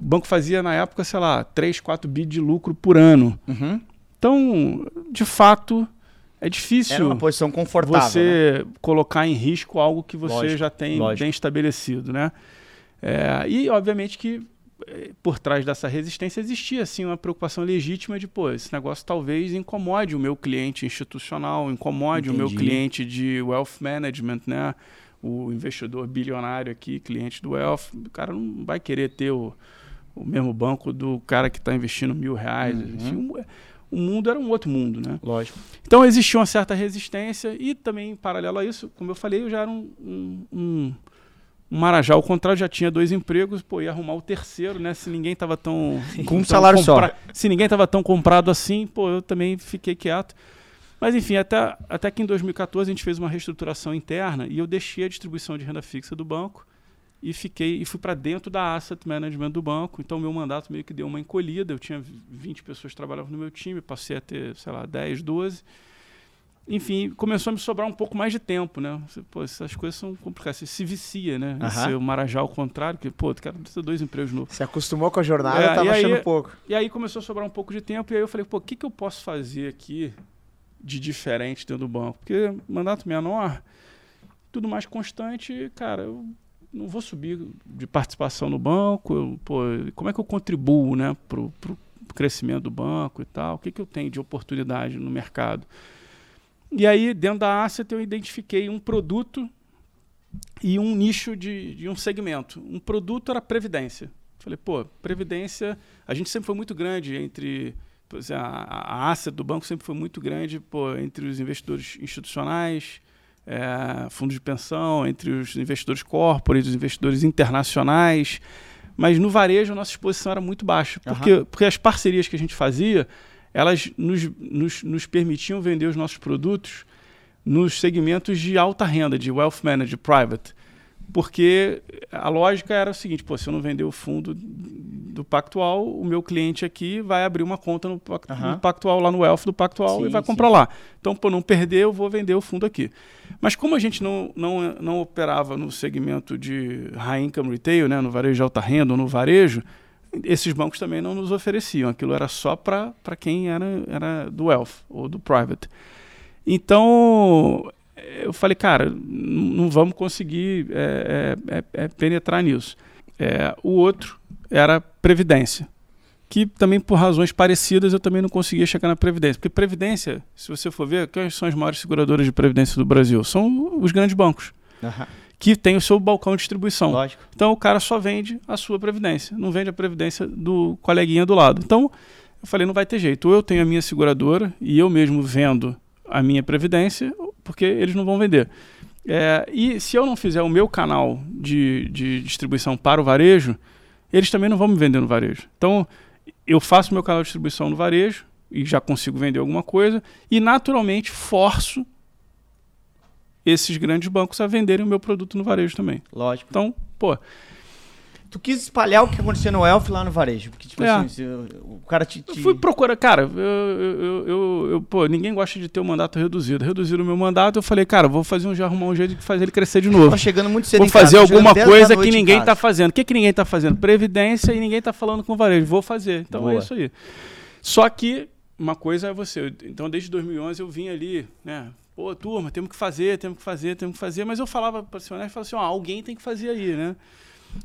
banco fazia na época, sei lá, 3, 4 bi de lucro por ano. Uhum. Então, de fato, é difícil Era uma posição confortável. né? você colocar em risco algo que você Lógico, já tem lógico. bem estabelecido, né? É, e obviamente que eh, por trás dessa resistência existia assim uma preocupação legítima de pô, esse negócio talvez incomode o meu cliente institucional, incomode o meu Entendi. cliente de wealth management, né? O investidor bilionário aqui, cliente do wealth, o cara não vai querer ter o, o mesmo banco do cara que está investindo mil reais. Uhum. Enfim, o- o mundo era um outro mundo, né? Lógico. Então existia uma certa resistência e também, em paralelo a isso, como eu falei, eu já era um, um, um, um marajá. Ao contrário, já tinha dois empregos, pô, ia arrumar o terceiro, né? Se ninguém tava tão... Com um salário só. Se ninguém tava tão comprado assim, pô, eu também fiquei quieto. Mas enfim, até, até que em 2014 a gente fez uma reestruturação interna e eu deixei a distribuição de renda fixa do banco e fiquei e fui para dentro da asset management do banco. Então meu mandato meio que deu uma encolhida. Eu tinha 20 pessoas que trabalhavam no meu time, passei a ter, sei lá, 10, 12. Enfim, começou a me sobrar um pouco mais de tempo, né? Você, Pô, essas coisas são complicadas. Você se vicia, né? Aham. Ser o marajá ao contrário, que, pô, tu quer ter dois empregos novos. Se acostumou com a jornada, É, tava aí- achando pouco. E aí começou a sobrar um pouco de tempo, e aí eu falei, pô, o que, que eu posso fazer aqui de diferente dentro do banco? Porque mandato menor, tudo mais constante, cara, eu não vou subir de participação no banco, eu, pô, como é que eu contribuo, né, pro, pro crescimento do banco e tal? O que, que eu tenho de oportunidade no mercado? E aí, dentro da Asset, eu identifiquei um produto e um nicho de, de um segmento. Um produto era previdência. Falei, pô, previdência, a gente sempre foi muito grande entre a, a asset do banco sempre foi muito grande pô, entre os investidores institucionais, é, fundos de pensão, entre os investidores corporate, os investidores internacionais. Mas no varejo a nossa exposição era muito baixa, porque, porque as parcerias que a gente fazia, elas nos, nos, nos permitiam vender os nossos produtos nos segmentos de alta renda, de wealth manager, private. Porque a lógica era o seguinte, pô, se eu não vender o fundo do Pactual, o meu cliente aqui vai abrir uma conta no, no Pactual, lá no Wealth do Pactual Sim, e vai sim. comprar lá. Então, por não perder, eu vou vender o fundo aqui. Mas como a gente não, não, não operava no segmento de high income retail, né, no varejo de alta renda ou no varejo, esses bancos também não nos ofereciam. Aquilo era só para quem era, era do wealth ou do private. Então, eu falei, cara, não vamos conseguir é, é, é, penetrar nisso. É, o outro era previdência, que também por razões parecidas eu também não conseguia chegar na previdência, porque previdência, se você for ver, quais são as maiores seguradoras de previdência do Brasil? São os grandes bancos Aham. que têm o seu balcão de distribuição. Lógico. Então o cara só vende a sua previdência, não vende a previdência do coleguinha do lado. Então eu falei, não vai ter jeito. Ou eu tenho a minha seguradora e eu mesmo vendo a minha previdência, porque eles não vão vender. É, e se eu não fizer o meu canal de, de distribuição para o varejo, eles também não vão me vender no varejo. Então eu faço meu canal de distribuição no varejo e já consigo vender alguma coisa e naturalmente forço esses grandes bancos a venderem o meu produto no varejo também. Lógico. Então, pô, Tu quis espalhar o que acontecia no Elf lá no varejo. Porque, tipo É. assim, o cara te. Eu te- fui procurar, cara, eu, eu, eu, eu- eu- pô, ninguém gosta de ter o mandato reduzido. Reduziram o meu mandato, eu falei, cara, vou fazer um, já arrumar um jeito de fazer ele crescer de novo. Tá chegando muito cedo Vou casa, fazer tá chegando alguma 10 da coisa que ninguém casa. tá fazendo. O que, que ninguém tá fazendo? Previdência e ninguém tá falando com o varejo. Vou fazer. Então é Boa. isso aí. Só que uma coisa é você. eu- Então, desde 2011 eu vim ali, né? Pô, turma, temos que fazer, temos que fazer, temos que fazer. Mas eu falava para o e falava assim, ó, alguém tem que fazer aí, né?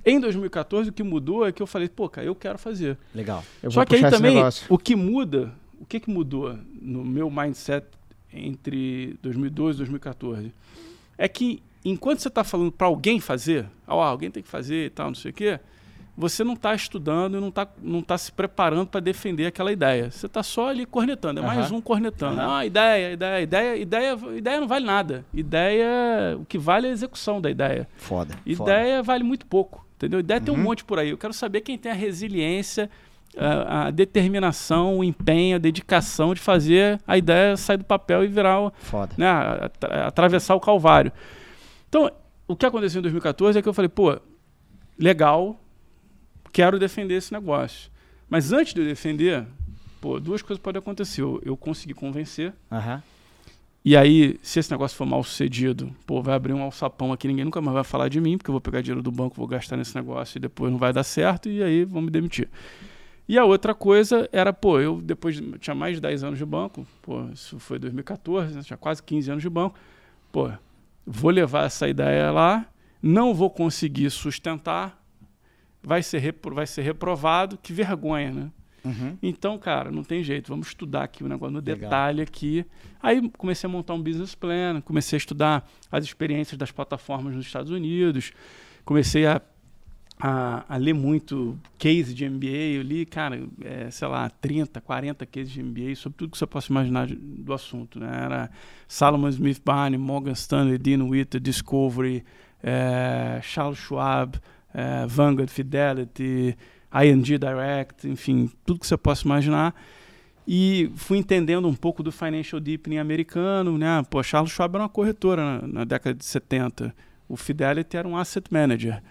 Em 2014, o que mudou é que eu falei, pô, cara, eu quero fazer. Legal. Eu Só que aí também, negócio. o que muda, o que, que mudou no meu mindset entre 2012 e 2014? É que enquanto você está falando para alguém fazer, ó, alguém tem que fazer e tal, não sei o quê, você não está estudando e não está não tá se preparando para defender aquela ideia. Você está só ali cornetando, é mais um cornetando. Ah, ideia, ideia, ideia, ideia, ideia não vale nada. Ideia, o que vale é a execução da ideia. Foda. foda. Ideia vale muito pouco, entendeu? Ideia tem um Uhum. monte por aí. Eu quero saber quem tem a resiliência, a, a determinação, o empenho, a dedicação de fazer a ideia sair do papel e virar, o- Foda. né, atra- atravessar o calvário. Então, o que aconteceu em 2014 é que eu falei, pô, legal, quero defender esse negócio. Mas antes de eu defender, pô, duas coisas podem acontecer. Eu, eu consegui convencer, Aham. e aí, se esse negócio for mal sucedido, pô, vai abrir um alçapão aqui, ninguém nunca mais vai falar de mim, porque eu vou pegar dinheiro do banco, vou gastar nesse negócio e depois não vai dar certo, e aí vão me demitir. E a outra coisa era, pô, eu depois de, tinha mais de 10 anos de banco, pô, isso foi 2014, né, tinha quase 15 anos de banco, pô, vou levar essa ideia lá, não vou conseguir sustentar, vai ser, repro, vai ser reprovado, que vergonha, né? Uhum. Então, cara, não tem jeito, vamos estudar aqui o negócio no Legal. detalhe aqui. Aí comecei a montar um business plan, comecei a estudar as experiências das plataformas nos Estados Unidos, comecei a, a, a ler muito case de MBA, eu li, cara, é, sei lá, 30, 40 cases de MBA sobre tudo que você possa imaginar de- do assunto, né? Era Salomon Smith Barney, Morgan Stanley, Dean Witter, Discovery, é, Charles Schwab, é, Vanguard, Fidelity, ING Direct, enfim, tudo que você possa imaginar. E fui entendendo um pouco do financial deepening americano, né? Pô, Charles Schwab era uma corretora na, na década de 70. O Fidelity era um asset manager.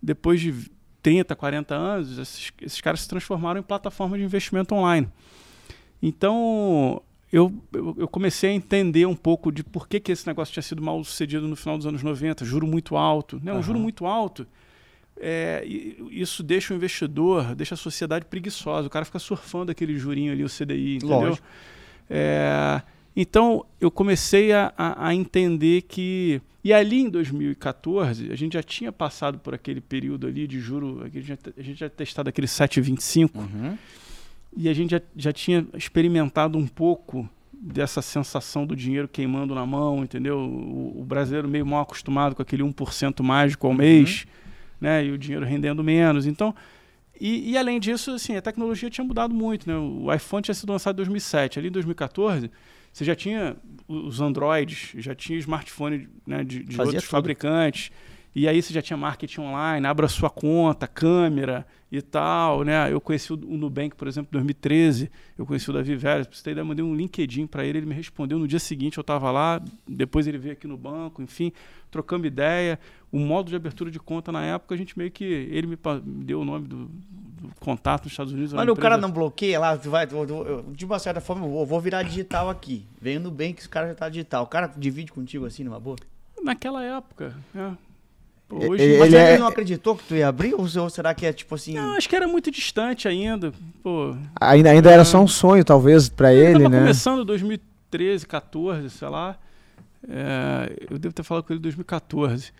Depois de 30, 40 anos, esses, esses caras se transformaram em plataforma de investimento online. Então, eu, eu, eu comecei a entender um pouco de por que, que esse negócio tinha sido mal sucedido no final dos anos 90. Juro muito alto. Né? Um juro Aham. muito alto é, isso deixa o investidor, deixa a sociedade preguiçosa. O cara fica surfando aquele jurinho ali, o CDI, entendeu? Lógico. É, então eu comecei a, a- a entender que. E ali em 2014, a gente já tinha passado por aquele período ali de juro, a gente já, a gente já testado aquele 7,25 Uhum. e a gente já, já tinha experimentado um pouco dessa sensação do dinheiro queimando na mão, entendeu? O, o brasileiro meio mal acostumado com aquele 1% mágico ao Uhum. mês, né? E o dinheiro rendendo menos. Então, e, e além disso, assim, a tecnologia tinha mudado muito, né? O iPhone tinha sido lançado em 2007. Ali em 2014, você já tinha os Androids, já tinha smartphone né, de, de outros tudo. fabricantes. E aí você já tinha marketing online, abra sua conta, câmera e tal, né? Eu conheci o, o Nubank, por exemplo, em 2013. Eu conheci o Davi Vélez. Pra você ter ideia, eu mandei um LinkedIn para ele, ele me respondeu no dia seguinte, eu estava lá, depois ele veio aqui no banco, enfim, trocando ideia. O modo de abertura de conta na época, a gente meio que... Ele me, deu o nome do, do contato nos Estados Unidos. Mas uma o cara não bloqueia lá, vai, de uma certa forma, eu vou, virar digital aqui. No bem que esse cara já tá digital. O cara divide contigo assim, numa boa? Naquela época, né? Hoje... ele Mas ele, é- não acreditou que tu ia abrir? Ou será que é tipo assim... Não, acho que era muito distante ainda. Pô, Ainda, ainda era só um sonho, talvez, pra ele, tava né? começando 2013, 14, sei lá. É, eu devo ter falado com ele em 2014.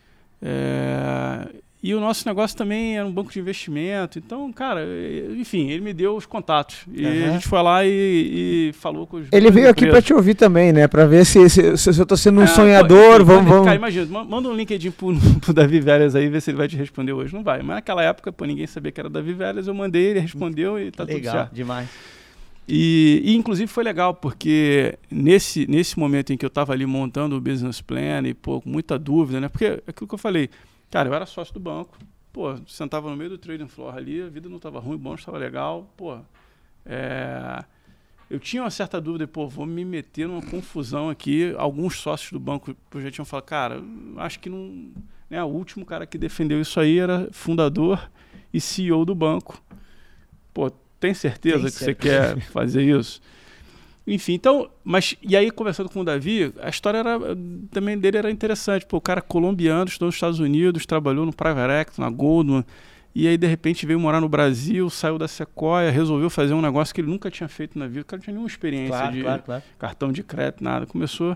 É, e o nosso negócio também era um banco de investimento. Então, cara, é, enfim, ele me deu os contatos. E Aham. a gente foi lá e, e falou com os. Ele veio aqui empresas. te ouvir também, né? Pra ver se, se, se eu tô sendo um É, pô, sonhador, enfim, vamos, vamos. Cara, imagina, ma- manda um LinkedIn pro, pro Davi Velhas aí, ver se ele vai te responder hoje. Não vai. Mas naquela época, pô, ninguém sabia que era Davi Velhas. Eu mandei, ele respondeu e tá tudo Legal, certo. demais. E, e, inclusive foi legal, porque nesse, nesse momento em que eu estava ali montando o business plan e, pô, com muita dúvida, né? Porque aquilo que eu falei, cara, eu era sócio do banco, pô, sentava no meio do trading floor ali, a vida não estava ruim, o bom estava legal, pô. é, eu tinha uma certa dúvida, pô, vou me meter numa confusão aqui. Alguns sócios do banco já tinham falado, cara, acho que não. Né, o último cara que defendeu isso aí era fundador e CEO do banco. Pô, tem certeza Tem que você certeza. quer fazer isso? Enfim, então, mas e aí conversando com o Davi, a história era, também dele era interessante. Pô, o cara colombiano, estudou nos Estados Unidos, trabalhou no Private Equity, na Goldman, e aí de repente veio morar no Brasil, saiu da Sequoia, resolveu fazer um negócio que ele nunca tinha feito na vida. O cara não tinha nenhuma experiência Claro, de claro, claro. cartão de crédito, nada. Começou.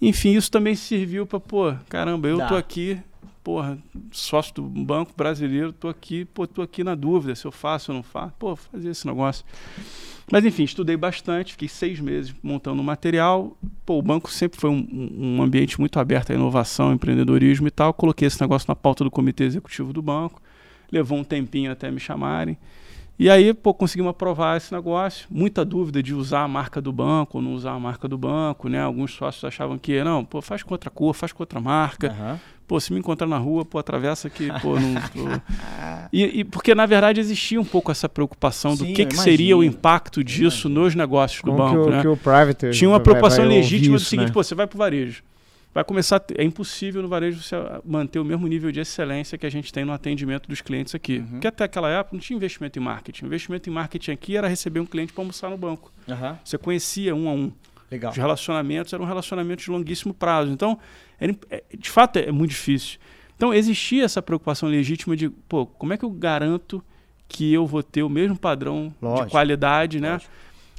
Enfim, isso também serviu para, pô, caramba, eu Dá. tô aqui, porra, sócio do banco brasileiro, tô aqui, pô, tô aqui na dúvida se eu faço ou não faço. Pô, fazer esse negócio. Mas enfim, estudei bastante, fiquei seis meses montando o material. Pô, o banco sempre foi um, um- ambiente muito aberto à inovação, empreendedorismo e tal. Coloquei esse negócio na pauta do comitê executivo do banco. Levou um tempinho até me chamarem. E aí, pô, conseguimos aprovar esse negócio. Muita dúvida de usar a marca do banco ou não usar a marca do banco, né? Alguns sócios achavam que, não, pô, faz com outra cor, faz com outra marca. Aham. Pô, se me encontrar na rua, pô, atravessa aqui, pô, não. tô- E, e porque, na verdade, existia um pouco essa preocupação do Sim, que, eu que seria o impacto disso nos negócios do Como banco, que o, né? que o private Tinha uma vai- preocupação vai ouvir legítima do isso, seguinte, né? pô, você vai pro varejo. Vai começar, é impossível no varejo você manter o mesmo nível de excelência que a gente tem no atendimento dos clientes aqui. Uhum. Porque até aquela época não tinha investimento em marketing. O investimento em marketing aqui era receber um cliente para almoçar no banco. Aham. Você conhecia um a um. Legal. Os relacionamentos eram relacionamentos de longuíssimo prazo. Então, era é- de fato, é muito difícil. Então, existia essa preocupação legítima de, pô, como é que eu garanto que eu vou ter o mesmo padrão Lógico. de qualidade, né? Lógico.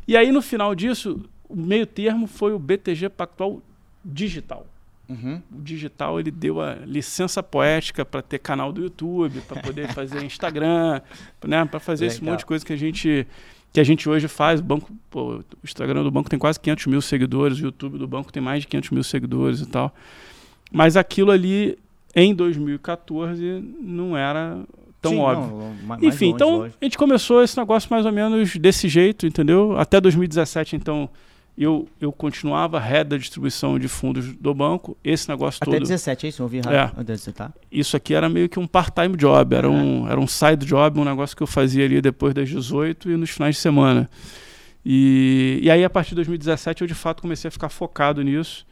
E aí, no final disso, o meio termo foi o BTG Pactual Digital. Uhum. O digital ele deu a licença poética para ter canal do YouTube, para poder fazer Instagram, né, para fazer esse Legal. monte de coisa que a gente que a gente hoje faz. O banco, pô, o Instagram do banco tem quase 500 mil seguidores, o YouTube do banco tem mais de 500 mil seguidores e tal. Mas aquilo ali em 2014 não era tão Sim, óbvio. não, Enfim, longe, então lógico. a gente começou esse negócio mais ou menos desse jeito, entendeu? Até 2017, então, eu, eu continuava head da distribuição de fundos do banco. Esse negócio Até todo. 17, é isso? Eu ouvi É. errado. Até 17, tá? Isso aqui era meio que um part-time job, era, um, era um side job, um negócio que eu fazia ali depois das 18 e nos finais de semana. E, e aí, a partir de 2017, eu de fato comecei a ficar focado nisso.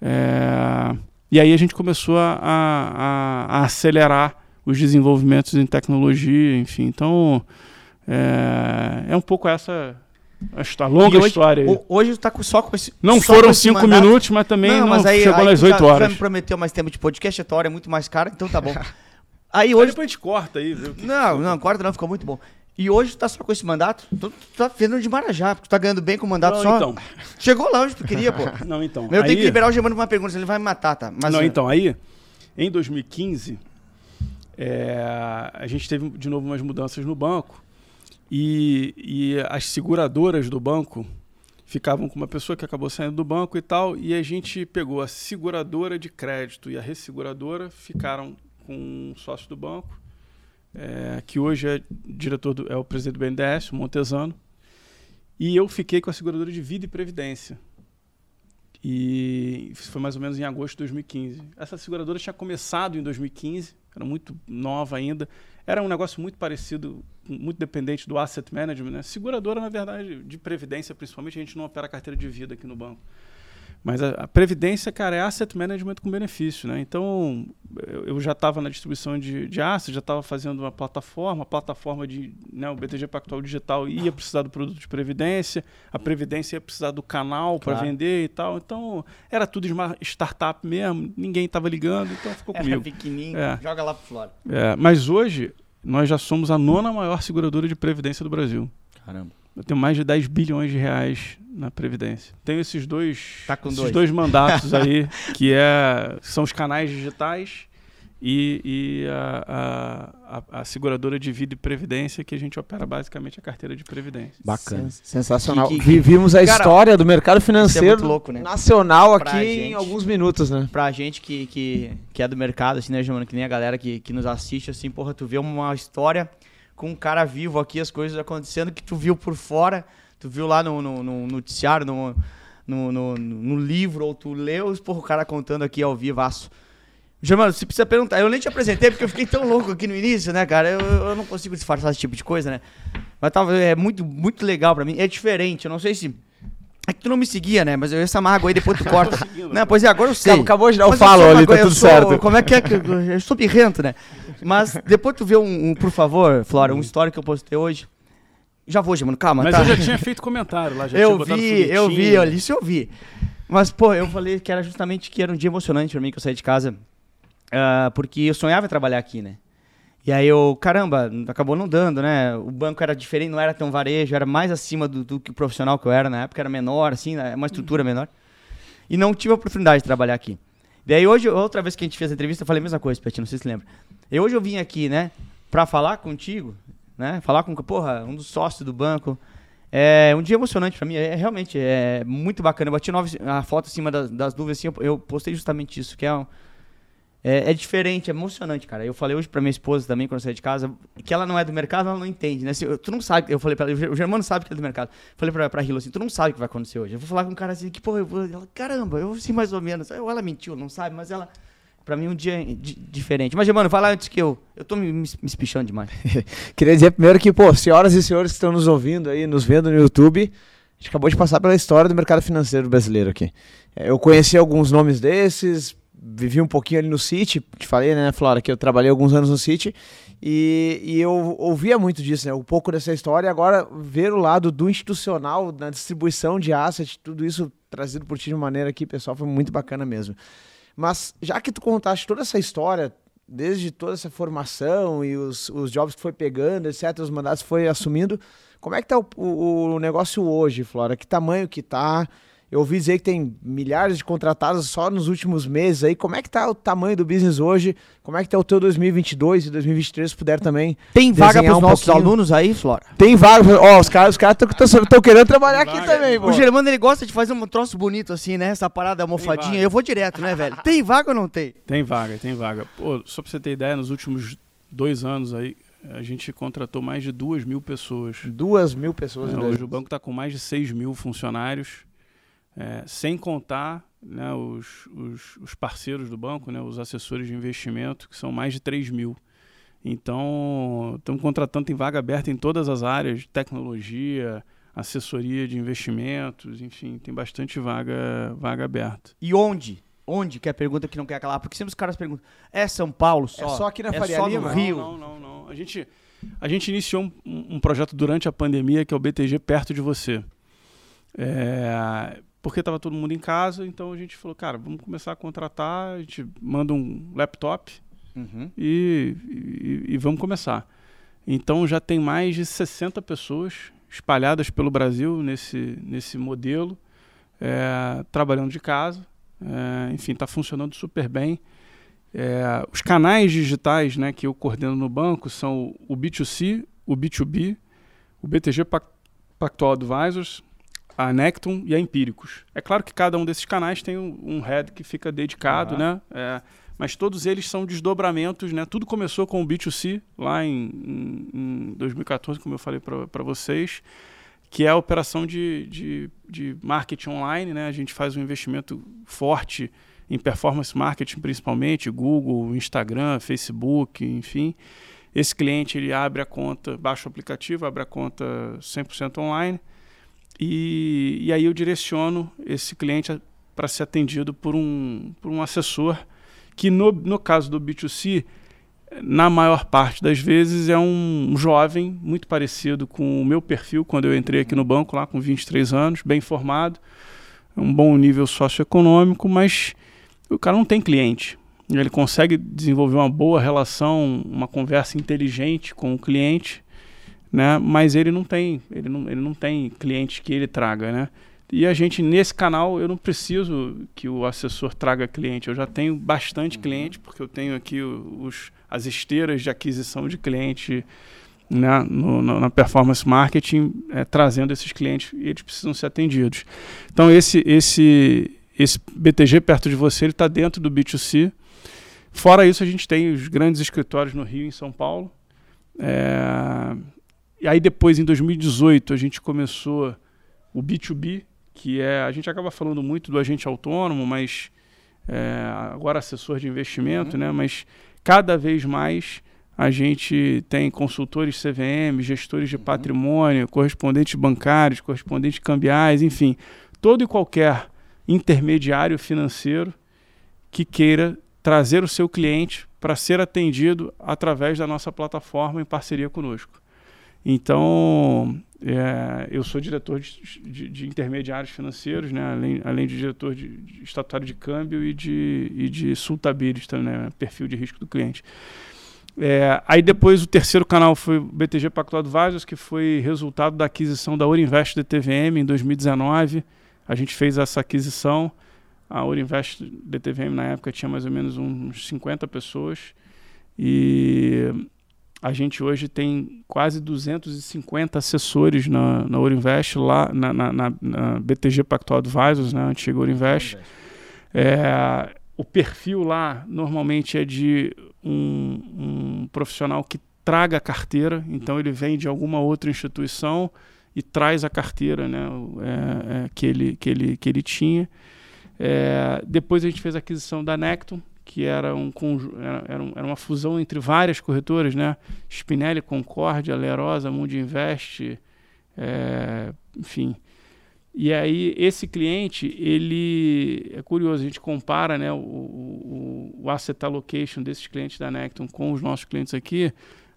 É, e aí a gente começou a, a- a acelerar os desenvolvimentos em tecnologia, enfim. Então, é, é um pouco essa a histó- longa hoje, história aí. ho- Hoje tu tá com- só com esse. Não foram cinco mandato. minutos, mas também não, mas aí, chegou aí nas oito Já horas. me prometeu mais tempo de podcast, a tua hora é muito mais cara, então tá bom. Aí Hoje hoje. depois a gente corta aí, viu? Não, não, corta não, ficou muito bom. E hoje tu tá só com esse mandato? Tu, tu tá vendo de Marajá, porque tu tá ganhando bem com o mandato Não, só. então. Chegou lá onde tu queria, pô. Não, então. Eu tenho aí- que liberar o Germano pra uma pergunta, ele vai me matar, tá? Mas, não, eh, então, aí, em 2015, é, a gente teve de novo umas mudanças no banco e, e as seguradoras do banco ficavam com uma pessoa que acabou saindo do banco e tal, e a gente pegou a seguradora de crédito e a resseguradora, ficaram com um sócio do banco, é, que hoje é diretor do, é o presidente do BNDES, o Montesano, e eu fiquei com a seguradora de vida e previdência. E isso foi mais ou menos em agosto de 2015. Essa seguradora tinha começado em 2015, era muito nova ainda. Era um negócio muito parecido, muito dependente do asset management. Né? Seguradora, na verdade, de previdência, principalmente, a gente não opera carteira de vida aqui no banco. Mas a, a previdência, cara, é asset management com benefício, né? Então, eu, eu já estava na distribuição de, de assets, já estava fazendo uma plataforma, a plataforma de, né, o BTG Pactual Digital ia precisar do produto de previdência, a previdência ia precisar do canal para Claro. vender e tal. Então, era tudo esma- startup mesmo, ninguém estava ligando, então ficou Era comigo. pequenininho, É. joga lá pro Flora. É, mas hoje, nós já somos a nona maior seguradora de previdência do Brasil. Caramba. Eu tenho mais de 10 bilhões de reais na Previdência. Tenho esses dois, Tá com esses dois. dois mandatos aí, que é, são os canais digitais e, e a, a- a- a seguradora de vida e previdência, que a gente opera basicamente a carteira de previdência. Bacana. Sens- Sensacional. Que- que- Vivimos a Cara, história do mercado é financeiro muito louco, né? nacional Pra aqui gente. em alguns minutos, né? Pra gente que, que, que é do mercado, assim, né, Giovana? Que nem a galera que, que nos assiste, assim, porra, tu vê uma história com um cara vivo aqui, as coisas acontecendo que tu viu por fora, tu viu lá no, no, no noticiário, no, no, no, livro, ou tu leu, porra, o cara contando aqui ao vivaço. Germano, você precisa perguntar. Eu nem te apresentei porque eu fiquei tão louco aqui no início, né, cara? Eu, eu não consigo disfarçar esse tipo de coisa, né? Mas tava, é muito, muito legal pra mim. É diferente, eu não sei se. É que tu não me seguia, né? Mas eu essa mágoa aí depois tu corta. não, pois é, agora eu sei. Acabou, acabou de dar o falo ali, tá tudo sou- certo. Como é que é que eu, eu sou birrento, né? Mas depois tu vê um, um, por favor, Flora, um story que eu postei hoje. Já vou, mano, calma, Mas tá? eu já tinha feito comentário lá, já tinha Eu botado vi, eu vi, foguetinho. olha, isso eu vi. Mas, pô, eu falei que era justamente que era um dia emocionante pra mim que eu saí de casa. ah, porque eu sonhava em trabalhar aqui, né? E aí eu, caramba, acabou não dando, né? O banco era diferente, não era tão varejo, era mais acima do, do que o profissional que eu era na época, era menor, assim, né? uma estrutura menor. E não tive a oportunidade de trabalhar aqui. Daí hoje, outra vez que a gente fez a entrevista, eu falei a mesma coisa, Peti, não sei se lembra. E hoje eu vim aqui, né, pra falar contigo, né? Falar com, porra, um dos sócios do banco. É um dia emocionante pra mim, é realmente é muito bacana. Eu bati nove, a foto acima das, das nuvens, assim, eu, eu postei justamente isso, que é, um- é, é diferente, é emocionante, cara. Eu falei hoje pra minha esposa também, quando eu saí de casa, que ela não é do mercado, ela não entende, né? Se eu- tu não sabe, eu falei pra ela, o Germano sabe que é do mercado. Falei pra, pra Hilo assim, tu não sabe o que vai acontecer hoje. Eu vou falar com um cara assim, que, pô, eu vou, ela, caramba, eu sei mais ou menos. Ela mentiu, não sabe, mas ela, pra mim, um dia di- diferente. Mas, Germano, vai lá antes que eu, eu tô me, me, me espichando demais. Queria dizer primeiro que, pô, senhoras e senhores que estão nos ouvindo aí, nos vendo no YouTube, a gente acabou de passar pela história do mercado financeiro brasileiro aqui. É, Eu conheci alguns nomes desses, vivi um pouquinho ali no City, te falei, né, Flora, que eu trabalhei alguns anos no City, e, e eu ouvia muito disso, né, um pouco dessa história, e agora ver o lado do institucional, na distribuição de asset, tudo isso trazido por ti de maneira aqui, pessoal, foi muito bacana mesmo. Mas já que tu contaste toda essa história, desde toda essa formação e os, os jobs que foi pegando, etc., os mandatos que foi assumindo, como é que tá o, o, negócio hoje, Flora? Que tamanho que tá? Eu ouvi dizer que tem milhares de contratados só nos últimos meses aí. Como é que tá o tamanho do business hoje? Como é que tá o teu 2022 e 2023, se puder também Tem vaga para os um nossos pouquinho? alunos aí, Flora? Tem vaga. Ó, os caras os caras estão querendo trabalhar Tem aqui vaga. também, pô. O Germano, ele gosta de fazer um troço bonito assim, né? Essa parada almofadinha. Eu vou direto, né, velho? Tem vaga ou não tem? Tem vaga, tem vaga. Pô, só pra você ter ideia, nos últimos dois anos aí, a gente contratou mais de duas mil pessoas. Duas mil pessoas. É, hoje o banco está com mais de 6 mil funcionários, é, sem contar né, os, os, os parceiros do banco, né, os assessores de investimento, que são mais de 3 mil. Então, estamos contratando, tem vaga aberta em todas as áreas, de tecnologia, assessoria de investimentos, enfim, tem bastante vaga, vaga aberta. E onde? Onde? Que é a pergunta que não quer calar. Porque sempre os caras perguntam: é São Paulo só? É só aqui na é Faria só Lima? no Rio? Não, não, não. A gente, a gente iniciou um, um projeto durante a pandemia que é o BTG Perto de Você. É, porque estava todo mundo em casa, então a gente falou, cara, vamos começar a contratar, a gente manda um laptop Uhum. e, e- e vamos começar. Então já tem mais de 60 pessoas espalhadas pelo Brasil nesse, nesse modelo, é, trabalhando de casa. É, enfim, está funcionando super bem. É, os canais digitais né, que eu coordeno no banco são o B2C, o B2B, o BTG Pac- Pactual Advisors, a Necton e a Empíricos. É claro que cada um desses canais tem um, um head que fica dedicado, Aham. né? É, mas todos eles são desdobramentos, né? Tudo começou com o B2C lá em, em, em 2014, como eu falei para vocês, que é a operação de, de, de marketing online, né? A gente faz um investimento forte em performance marketing, principalmente Google, Instagram, Facebook, enfim. Esse cliente ele abre a conta, baixa o aplicativo, abre a conta 100% online e, e aí eu direciono esse cliente para ser atendido por um, por um assessor que no, no caso do B2C, na maior parte das vezes é um jovem muito parecido com o meu perfil quando eu entrei aqui no banco lá com 23 anos, bem formado, um bom nível socioeconômico, mas o cara não tem cliente. Ele consegue desenvolver uma boa relação, uma conversa inteligente com o cliente, né? Mas ele não tem, ele não, ele não tem cliente que ele traga, né? E a gente nesse canal eu não preciso que o assessor traga cliente, eu já tenho bastante cliente porque eu tenho aqui os, as esteiras de aquisição de cliente né, no- no- na performance marketing, eh, trazendo esses clientes e eles precisam ser atendidos. Então esse esse esse BTG perto de você ele está dentro do B2C. Fora isso a gente tem os grandes escritórios no Rio e em São Paulo. É, E aí depois em 2018 a gente começou o B2B, que é a gente acaba falando muito do agente autônomo, mas é, agora assessor de investimento, né? Mas cada vez mais a gente tem consultores CVM, gestores de patrimônio, correspondentes bancários, correspondentes cambiais, enfim, todo e qualquer intermediário financeiro que queira trazer o seu cliente para ser atendido através da nossa plataforma em parceria conosco. Então, é, eu sou diretor de, de- de intermediários financeiros, né, além, além de diretor de, de estatutário de câmbio e de, e de também, né, perfil de risco do cliente. É, aí depois o terceiro canal foi o BTG Pactual Advisors, que foi resultado da aquisição da Orinvest DTVM em 2019. A gente fez essa aquisição. A Orinvest DTVM na época tinha mais ou menos uns 50 pessoas. E a gente hoje tem quase 250 assessores na, na Orinvest, lá na, na, na- na BTG Pactual Advisors, né, antiga Orinvest. É, o perfil lá normalmente é de um, um profissional que traga a carteira, então ele vem de alguma outra instituição e traz a carteira né, é, é, que, ele, que, ele, que ele tinha. É, depois a gente fez a aquisição da Necton, que era, um, era, era, um- uma fusão entre várias corretoras, né? Spinelli, Concórdia, Lerosa, Mundi Invest, é, enfim. E aí esse cliente, ele é curioso, a gente compara né, o, o, o asset allocation desses clientes da Necton com os nossos clientes aqui.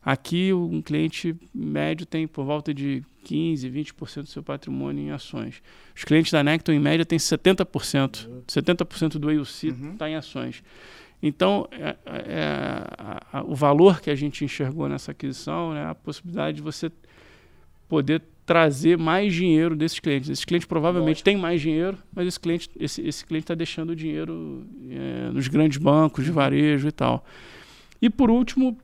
Aqui um cliente médio tem por volta de 15, 20% do seu patrimônio em ações. Os clientes da Necton, em média, têm 70%. 70% do AUC está Uhum. em ações. Então, é, é, a, a, o valor que a gente enxergou nessa aquisição, né, a possibilidade de você poder trazer mais dinheiro desses clientes. Esse cliente provavelmente Lógico. tem mais dinheiro, mas esse cliente esse, esse cliente está deixando o dinheiro é, nos grandes bancos de uhum. varejo e tal. E por último,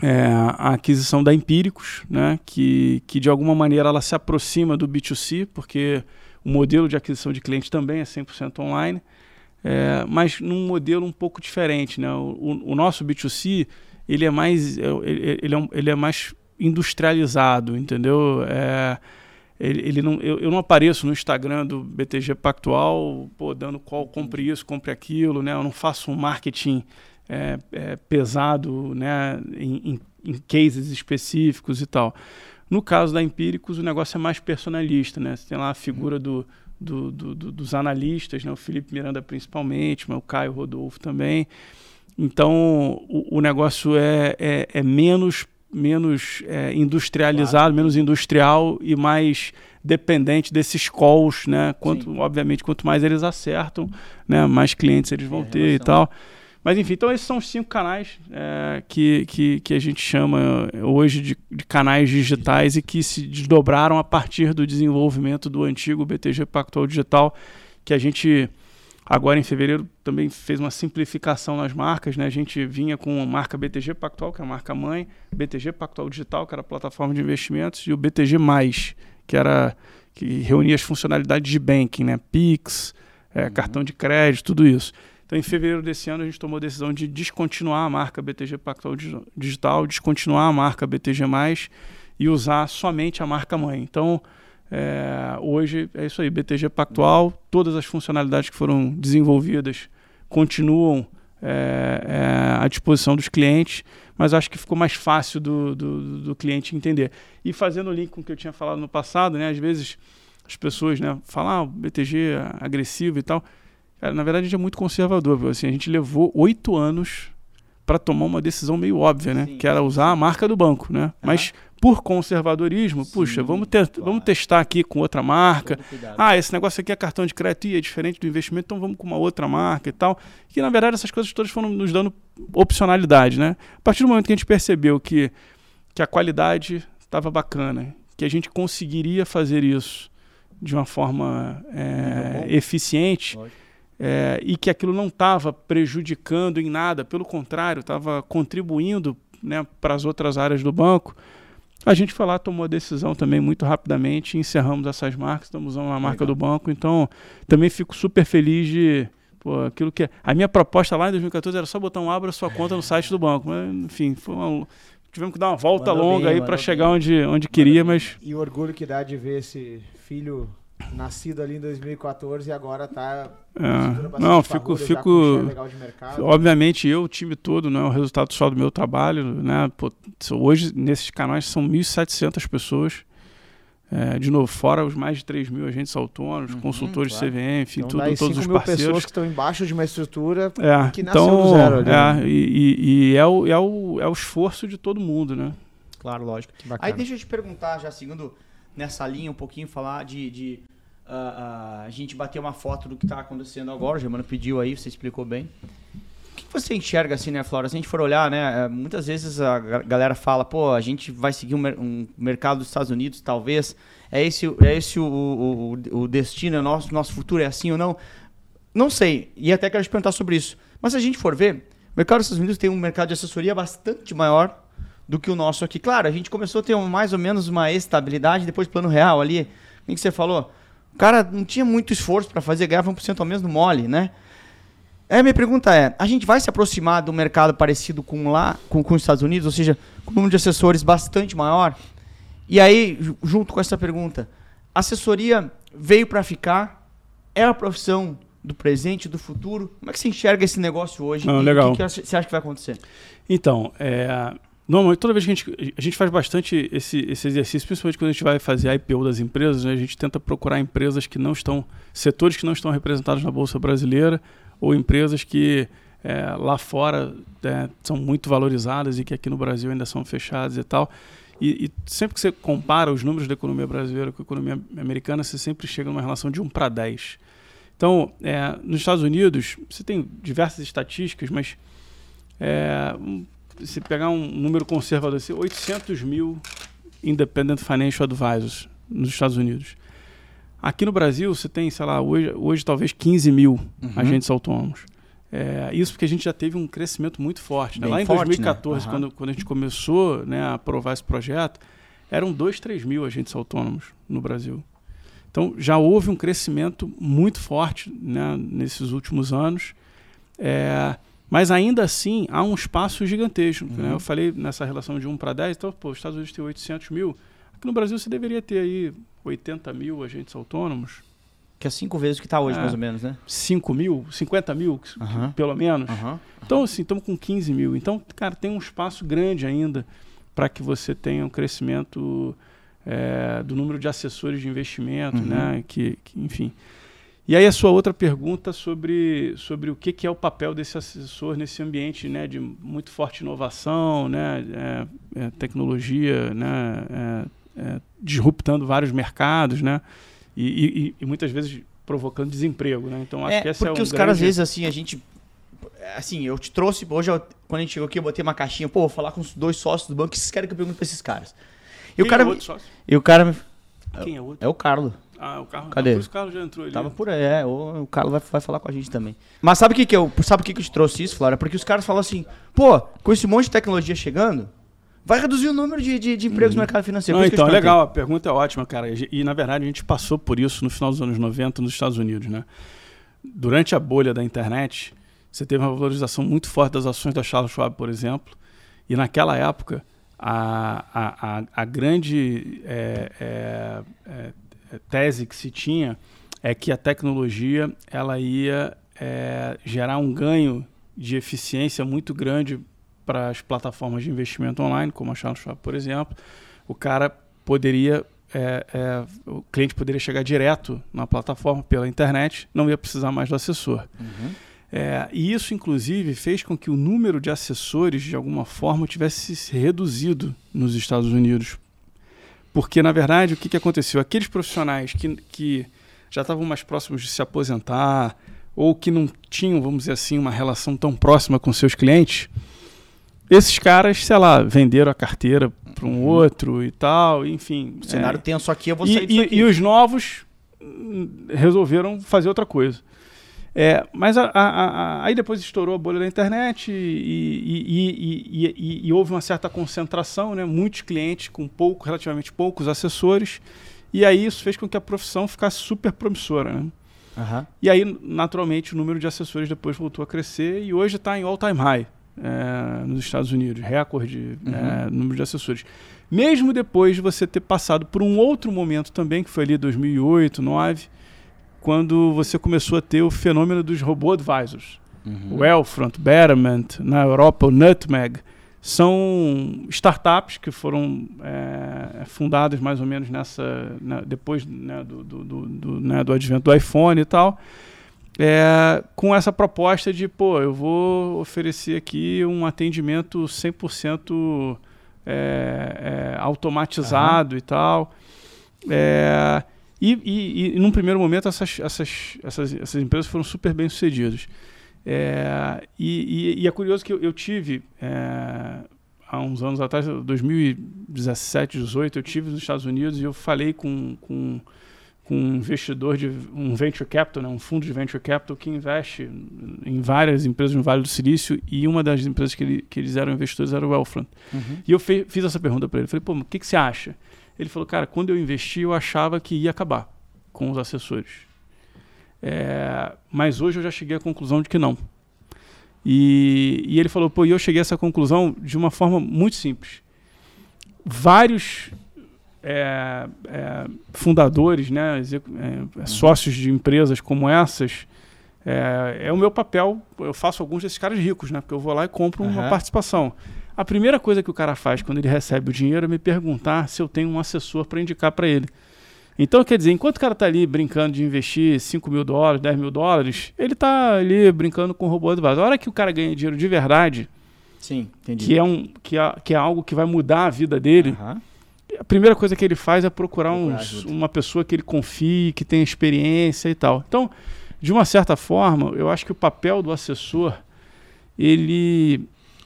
é, a aquisição da Empíricos, né, que, que de alguma maneira ela se aproxima do B2C, porque o modelo de aquisição de cliente também é 100% online, é, mas num modelo um pouco diferente. Né? O, o, nosso B2C ele é mais, é, ele, é, ele é mais industrializado, entendeu? É, ele, ele, não, eu, eu, não apareço no Instagram do BTG Pactual pô, dando qual compre isso, compre aquilo, né? Eu não faço um marketing é, é, pesado né? Em, em, em, cases específicos e tal. No caso da Empíricos, o negócio é mais personalista, né? Você tem lá a figura do, do, do, do dos analistas, né? O Felipe Miranda principalmente, mas o Caio Rodolfo também. Então, o, o negócio é, é, é menos menos é, industrializado, claro. menos industrial e mais dependente desses calls, né? Quanto, obviamente, quanto mais eles acertam, né? Mais clientes eles vão ter e tal. Mas enfim, então esses são os cinco canais é, que, que, que a gente chama hoje de, de, canais digitais e que se desdobraram a partir do desenvolvimento do antigo BTG Pactual Digital, que a gente Agora, em fevereiro, também fez uma simplificação nas marcas. Né? A gente vinha com a marca BTG Pactual, que é a marca mãe, BTG Pactual Digital, que era a plataforma de investimentos, e o BTG, que era que reunia as funcionalidades de banking, né? Pix, é, uhum. cartão de crédito, tudo isso. Então, em fevereiro desse ano, a gente tomou a decisão de descontinuar a marca BTG Pactual Digital, descontinuar a marca BTG, e usar somente a marca mãe. Então, é, hoje é isso aí, BTG Pactual, todas as funcionalidades que foram desenvolvidas continuam é, é, à disposição dos clientes, mas acho que ficou mais fácil do, do, do, cliente entender. E fazendo o link com o que eu tinha falado no passado, né, às vezes as pessoas né, falam, ah, BTG é agressivo e tal. Cara, na verdade, a gente é muito conservador. Assim, a gente levou oito anos para tomar uma decisão meio óbvia, né? Sim. Que era usar a marca do banco, né? Uhum. Mas por conservadorismo, Sim, puxa, vamos, ter, claro. vamos testar aqui com outra marca. Ah, esse negócio aqui é cartão de crédito e é diferente do investimento, então vamos com uma outra marca e tal. Que na verdade essas coisas todas foram nos dando opcionalidade, né? A partir do momento que a gente percebeu que, que a qualidade estava bacana, que a gente conseguiria fazer isso de uma forma é, eficiente. É, e que aquilo não estava prejudicando em nada, pelo contrário, estava contribuindo né, para as outras áreas do banco, a gente foi lá, tomou a decisão também muito rapidamente, encerramos essas marcas, estamos usando a marca Legal. do banco, então também fico super feliz de pô, aquilo que. A minha proposta lá em 2014 era só botar um abra sua conta no site do banco, mas enfim, uma, tivemos que dar uma volta mandou longa bem, aí para chegar onde, onde queria, mas e o orgulho que dá de ver esse filho nascido ali em 2014 e agora está é. não fico fico obviamente eu o time todo não é o resultado só do meu trabalho né Pô, hoje nesses canais são 1.700 pessoas é, de novo, fora os mais de 3 mil agentes autônomos, uhum, consultores claro. de CVM, enfim, então, tudo, todos os parceiros. pessoas que estão embaixo de uma estrutura é, que nasceu então, do zero. Ali, é, né? e, e, é, o, é, o, é o esforço de todo mundo, né? Claro, lógico. Aí deixa eu te perguntar, já seguindo nessa linha um pouquinho, falar de, de uh, uh, a gente bater uma foto do que está acontecendo agora. O Germano pediu aí, você explicou bem. O que você enxerga assim, né, Flora? Se a gente for olhar, né, é, muitas vezes a galera fala, pô, a gente vai seguir um, um mercado dos Estados Unidos, talvez. É esse, é esse o, o, o destino, é nosso, nosso futuro é assim ou não? Não sei, e até quero te perguntar sobre isso. Mas se a gente for ver, o mercado dos Estados Unidos tem um mercado de assessoria bastante maior do que o nosso aqui. Claro, a gente começou a ter mais ou menos uma estabilidade, depois plano real ali. O que você falou? O cara não tinha muito esforço para fazer, ganhava 1% ao mês no mole, né? A minha pergunta é, a gente vai se aproximar do mercado parecido com lá, com, com os Estados Unidos, ou seja, com um número de assessores bastante maior? E aí, junto com essa pergunta, assessoria veio para ficar? É a profissão do presente, do futuro? Como é que você enxerga esse negócio hoje? Ah, legal. O que, que você acha que vai acontecer? Então, é, Normalmente, toda vez que a gente, a gente faz bastante esse, esse exercício, principalmente quando a gente vai fazer a IPO das empresas, né, a gente tenta procurar empresas que não estão, setores que não estão representados na Bolsa Brasileira, ou empresas que é, lá fora é, são muito valorizadas e que aqui no Brasil ainda são fechadas e tal. E, e, sempre que você compara os números da economia brasileira com a economia americana, você sempre chega numa relação de 1 para 10. Então, é, nos Estados Unidos, você tem diversas estatísticas, mas é, se pegar um número conservador, assim, 800 mil Independent Financial Advisors nos Estados Unidos. Aqui no Brasil, você tem, sei lá, hoje, hoje talvez 15 mil Uhum. agentes autônomos. É, isso porque a gente já teve um crescimento muito forte. Né? Lá em forte, né? 2014, Aham. quando, quando a gente começou né, a aprovar esse projeto, eram 2, 3 mil agentes autônomos no Brasil. Então já houve um crescimento muito forte né, nesses últimos anos. É, mas ainda assim há um espaço gigantesco. Uhum. Né? Eu falei nessa relação de 1 para 10, então, pô, os Estados Unidos tem 800 mil. Aqui no Brasil você deveria ter aí 80 mil agentes autônomos, Que é cinco vezes o que tá hoje, É. mais ou menos, né? 5 mil, 50 mil, Aham. pelo menos. Aham. Então, assim, estamos com 15 mil. Então, cara, tem um espaço grande ainda para que você tenha um crescimento é, do número de assessores de investimento, Uhum. né? Que, que, enfim. E aí a sua outra pergunta sobre, sobre o que, que é o papel desse assessor nesse ambiente né, de muito forte inovação, né, é, é, tecnologia, né, é, é, disruptando vários mercados, né, e, e- e muitas vezes provocando desemprego. Né? Então, acho É, que esse porque é um os caras, às vezes, assim, a gente. Assim, eu te trouxe. Hoje, eu- quando a gente chegou aqui, eu botei uma caixinha. Pô, vou falar com os dois sócios do banco. O que vocês querem que eu pergunte pra esses caras? E Quem o cara. é outro sócio? E o cara. me- Quem é outro? É o Carlos. Ah, o carro. Cadê? Isso o já entrou ali. Tava por aí, é. O, o Carlos vai, vai falar com a gente também. Mas sabe o que, que eu. Sabe o que, que eu te trouxe isso, Flora? Porque os caras falam assim, pô, com esse monte de tecnologia chegando, vai reduzir o número de, de, de empregos no mercado financeiro. Não, então, legal, a pergunta é ótima, cara. E, na verdade, a gente passou por isso no final dos anos 90 nos Estados Unidos, né? Durante a bolha da internet, você teve uma valorização muito forte das ações da Charles Schwab, por exemplo. E naquela época, a, a, a, a grande é, é, é, é, tese que se tinha é que a tecnologia ela ia é, gerar um ganho de eficiência muito grande para as plataformas de investimento online, como a Charles Schwab, por exemplo. O cara poderia, é, é, o cliente poderia chegar direto na plataforma pela internet, não ia precisar mais do assessor. Uhum. É, e isso, inclusive, fez com que o número de assessores, de alguma forma, tivesse se reduzido nos Estados Unidos. Porque, na verdade, o que, que aconteceu? Aqueles profissionais que, que já estavam mais próximos de se aposentar, ou que não tinham, vamos dizer assim, uma relação tão próxima com seus clientes, esses caras, sei lá, venderam a carteira para um outro e tal, enfim. O cenário é, tenso aqui, eu vou e, sair e- aqui. e os novos hum, resolveram fazer outra coisa. É, mas a- a- a- aí depois estourou a bolha da internet e, e- e- e- houve uma certa concentração, né? muitos clientes com pouco, relativamente poucos assessores, e aí isso fez com que a profissão ficasse super promissora. Né? Aham. E aí, naturalmente, o número de assessores depois voltou a crescer e hoje está em all-time high é, nos Estados Unidos, recorde é, número de assessores. Mesmo depois de você ter passado por um outro momento também, que foi ali 2008, 2009, quando você começou a ter o fenômeno dos robô advisors. Uhum. O Elfront, Betterment, na Europa o Nutmeg, são startups que foram é, fundadas mais ou menos nessa na- depois né, do, do, do, do, né, do advento do iPhone e tal, é, com essa proposta de, pô, eu vou oferecer aqui um atendimento 100% é, é, automatizado e tal. É, e, e, e num primeiro momento essas, essas, essas, essas empresas foram super bem sucedidas. É, e, e- é curioso que eu, eu tive, é, há uns anos atrás, 2017, 2018, eu tive nos Estados Unidos e eu falei com, com, com um investidor de um venture capital, né, um fundo de venture capital que investe em várias empresas no Vale do Silício e uma das empresas que, ele, que eles eram investidores era o Wealthfront. Uhum. E eu fe- fiz essa pergunta para ele. Falei, pô, o que, que você acha? Ele falou, cara, quando eu investi, eu achava que ia acabar com os assessores. É, mas hoje eu já cheguei à conclusão de que não. E, e ele falou, pô, e eu cheguei a essa conclusão de uma forma muito simples. Vários é, é, fundadores, né, execu- é, sócios de empresas como essas, é, é o meu papel. Eu faço alguns desses caras ricos, né? Porque eu vou lá e compro uma Aham. participação. A primeira coisa que o cara faz quando ele recebe o dinheiro é me perguntar se eu tenho um assessor para indicar para ele. Então, quer dizer, enquanto o cara tá ali brincando de investir 5 mil dólares, 10 mil dólares, ele tá ali brincando com o robô advisor. A hora que o cara ganha dinheiro de verdade, Sim, entendi. que é, um, que, é, que é algo que vai mudar a vida dele, Aham. a primeira coisa que ele faz é procurar, uns- uma pessoa que ele confie, que tenha experiência e tal. Então, de uma certa forma, eu acho que o papel do assessor, ele,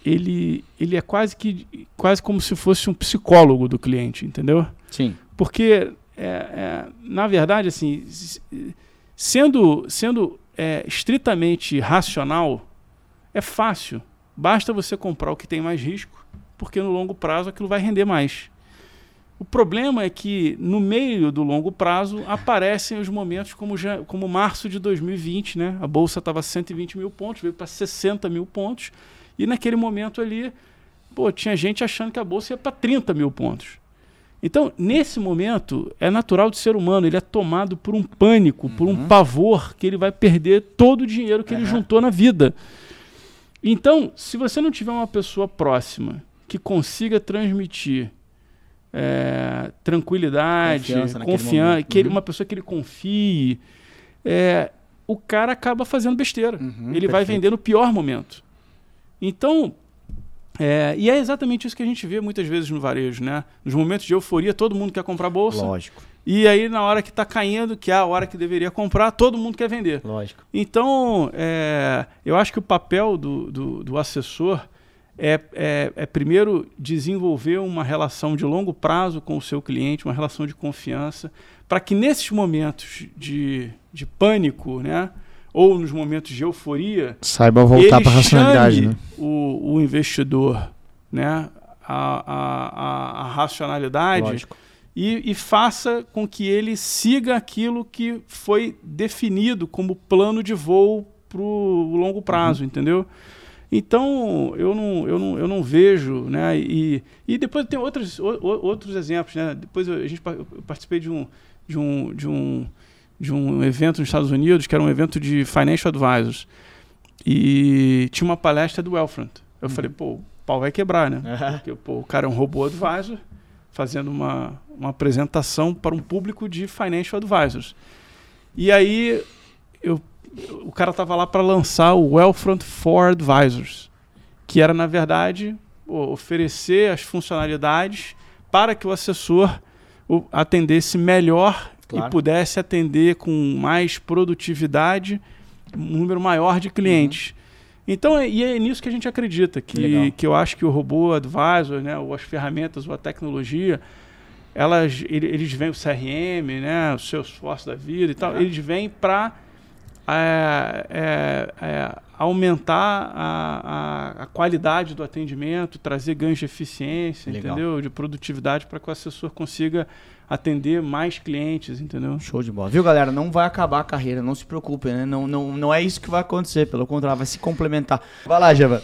ele, ele é quase que quase como se fosse um psicólogo do cliente, entendeu? Sim. Porque, é, é, na verdade, assim, sendo, sendo é, estritamente racional, é fácil. Basta você comprar o que tem mais risco, porque no longo prazo aquilo vai render mais. O problema é que no meio do longo prazo aparecem os momentos como, já, como março de 2020, né? A bolsa estava 120 mil pontos, veio para 60 mil pontos, e naquele momento ali, pô, tinha gente achando que a bolsa ia para 30 mil pontos. Então, nesse momento, é natural do ser humano, ele é tomado por um pânico, uhum. por um uhum. pavor que ele vai perder todo o dinheiro que ele juntou na vida. Então, se você não tiver uma pessoa próxima que consiga transmitir é, tranquilidade, confiança, que ele, uhum. uma pessoa que ele confie, é, o cara acaba fazendo besteira. Uhum, ele perfeito. vai vender no pior momento. Então, é, e é exatamente isso que a gente vê muitas vezes no varejo, né? Nos momentos de euforia, todo mundo quer comprar bolsa. Lógico. E aí, na hora que está caindo, que é a hora que deveria comprar, todo mundo quer vender. Lógico. Então, é, eu acho que o papel do, do, do assessor é, é, é, primeiro desenvolver uma relação de longo prazo com o seu cliente, uma relação de confiança, para que nesses momentos de, de pânico, né, ou nos momentos de euforia, saiba voltar para a racionalidade, né? o, o investidor, né, a, a, a, racionalidade e, e, faça com que ele siga aquilo que foi definido como plano de voo para o longo prazo, uhum. entendeu? Então, eu não, eu não, eu não vejo, né? E, e depois tem outros, o, outros exemplos, né? Depois a gente eu participei de um, de, um, de, um, de um evento nos Estados Unidos, que era um evento de Financial Advisors. E tinha uma palestra do Wealthfront. Eu uhum. falei, pô, o pau vai quebrar, né? Porque pô, o cara é um robô advisor fazendo uma, uma apresentação para um público de Financial Advisors. E aí eu o cara estava lá para lançar o Wellfront for Advisors, que era, na verdade, oferecer as funcionalidades para que o assessor atendesse melhor claro. e pudesse atender com mais produtividade um número maior de clientes. Uhum. Então, e é nisso que a gente acredita, que, que eu acho que o robô advisor, né, ou as ferramentas, ou a tecnologia, elas, eles vêm o CRM, né, os seus esforços da vida e tal, eles vêm para é, é, é, aumentar a, a, a, qualidade do atendimento, trazer ganhos de eficiência, Legal. entendeu? De produtividade para que o assessor consiga atender mais clientes, entendeu? Show de bola. Viu, galera? Não vai acabar a carreira, não se preocupe, né? Não, não, não é isso que vai acontecer, pelo contrário, vai se complementar. Vai lá, Java.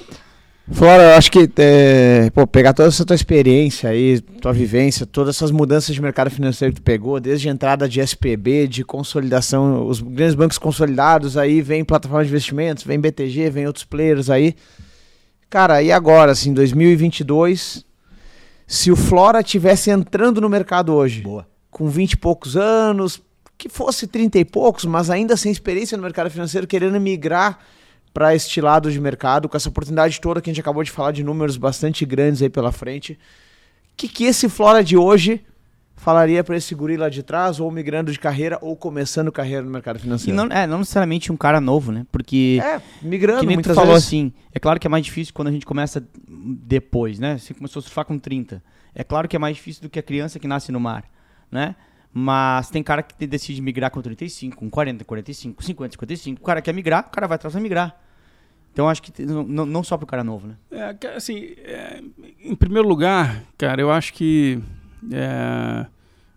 Flora, eu acho que é, pô, pegar toda essa tua experiência aí, tua vivência, todas essas mudanças de mercado financeiro que tu pegou, desde a entrada de SPB, de consolidação, os grandes bancos consolidados, aí vem plataforma de investimentos, vem BTG, vem outros players aí. Cara, e agora, assim, 2022, se o Flora tivesse entrando no mercado hoje, Boa. com 20 e poucos anos, que fosse 30 e poucos, mas ainda sem experiência no mercado financeiro, querendo migrar para este lado de mercado, com essa oportunidade toda que a gente acabou de falar de números bastante grandes aí pela frente. O que, que esse Flora de hoje falaria para esse guri lá de trás, ou migrando de carreira, ou começando carreira no mercado financeiro? Não, é, não necessariamente um cara novo, né? Porque. É, migrando, que nem muitas tu falou vezes. assim, é claro que é mais difícil quando a gente começa depois, né? Você começou a surfar com 30. É claro que é mais difícil do que a criança que nasce no mar, né? Mas tem cara que decide migrar com 35, com 40, 45, com 50, 55. O cara quer migrar, o cara vai atrás vai migrar. Então acho que não, não só para o cara novo, né? É, assim, é, em primeiro lugar, cara, eu acho que é,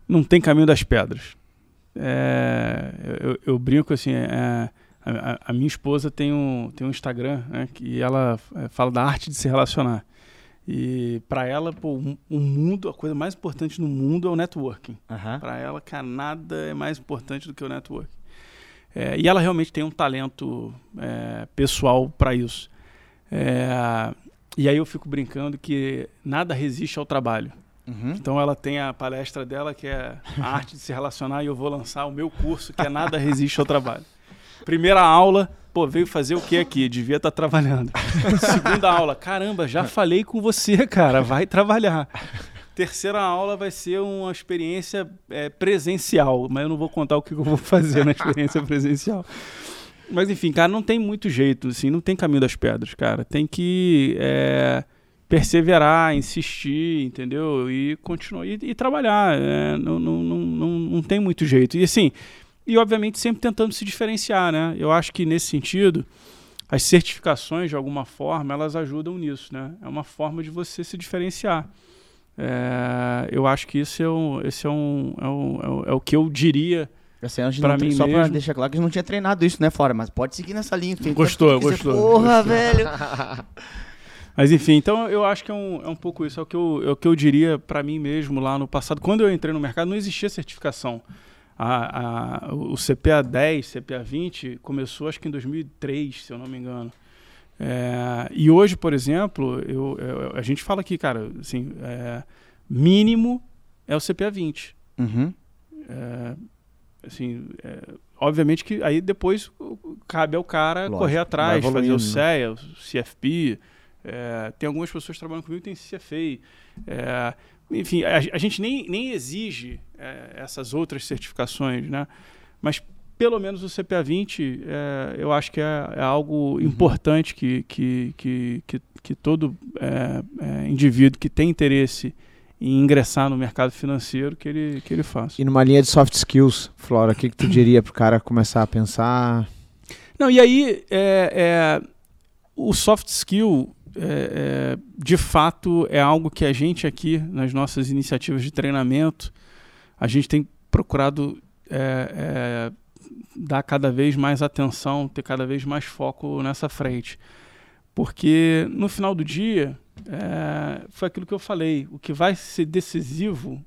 não tem caminho das pedras. É, eu, eu, brinco assim, é, a, a, minha esposa tem um, tem um Instagram né, que ela é, fala da arte de se relacionar. E para ela, pô, o mundo, a coisa mais importante no mundo é o networking. Uhum. Para ela, cara, nada é mais importante do que o networking. É, e ela realmente tem um talento é, pessoal para isso. É, e aí eu fico brincando que nada resiste ao trabalho. Uhum. Então ela tem a palestra dela que é a arte de se relacionar e eu vou lançar o meu curso que é nada resiste ao trabalho. Primeira aula, pô, veio fazer o que aqui? Devia estar tá trabalhando. Segunda aula, caramba, já falei com você, cara, vai trabalhar. Terceira aula vai ser uma experiência é, presencial, mas eu não vou contar o que eu vou fazer na experiência presencial. Mas enfim, cara, não tem muito jeito, assim, não tem caminho das pedras, cara. Tem que é, perseverar, insistir, entendeu? E continuar, e, e trabalhar. É, não, não, não, não, não tem muito jeito. E assim, e obviamente sempre tentando se diferenciar, né? Eu acho que nesse sentido, as certificações, de alguma forma, elas ajudam nisso, né? É uma forma de você se diferenciar. É, eu acho que isso é, um, esse é, um, é, um, é, um, é o que eu diria Assim, a gente pra mim só mesmo. pra deixar claro que a gente não tinha treinado isso, né, fora, mas pode seguir nessa linha. Gostou, gostou. Porra, gostou. velho. mas enfim, então eu acho que é um, é um pouco isso. É o que eu, é o que eu diria para mim mesmo lá no passado. Quando eu entrei no mercado, não existia certificação. A, a, o CPA 10, CPA 20 começou acho que em 2003, se eu não me engano. É, e hoje, por exemplo, eu, eu, a gente fala aqui, cara, assim, é, mínimo é o CPA 20. Uhum. É, assim, é, obviamente que aí depois cabe ao cara Lógico, correr atrás, fazer o CEA, o CFP. É, tem algumas pessoas que trabalham comigo que tem CFA. É, enfim, a, a, gente nem, nem exige é, essas outras certificações, né? Mas pelo menos o CPA 20 é, eu acho que é, é algo uhum. importante que, que, que, que, que todo indivíduo que tem interesse e ingressar no mercado financeiro que ele, que ele faça. E numa linha de soft skills, Flora, o que, que tu diria para o cara começar a pensar? Não, e aí é, é o soft skill, é, é, de fato, é algo que a gente aqui, nas nossas iniciativas de treinamento, a gente tem procurado é, é, dar cada vez mais atenção, ter cada vez mais foco nessa frente. Porque no final do dia, é, foi aquilo que eu falei. O que vai ser decisivo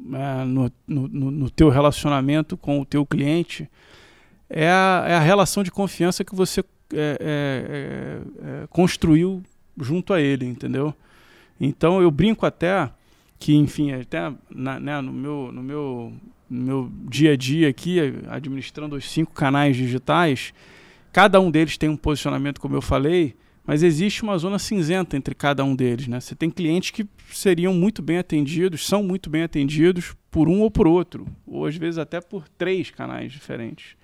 é, no, no, no, teu relacionamento com o teu cliente é a, é a relação de confiança que você é, construiu junto a ele, entendeu? Então eu brinco até que, enfim, até na, né, no, meu, no, meu, no meu dia a dia aqui, administrando os cinco canais digitais, cada um deles tem um posicionamento, como eu falei, mas existe uma zona cinzenta entre cada um deles. Né? Você tem clientes que seriam muito bem atendidos, são muito bem atendidos por um ou por outro, ou às vezes até por três canais diferentes.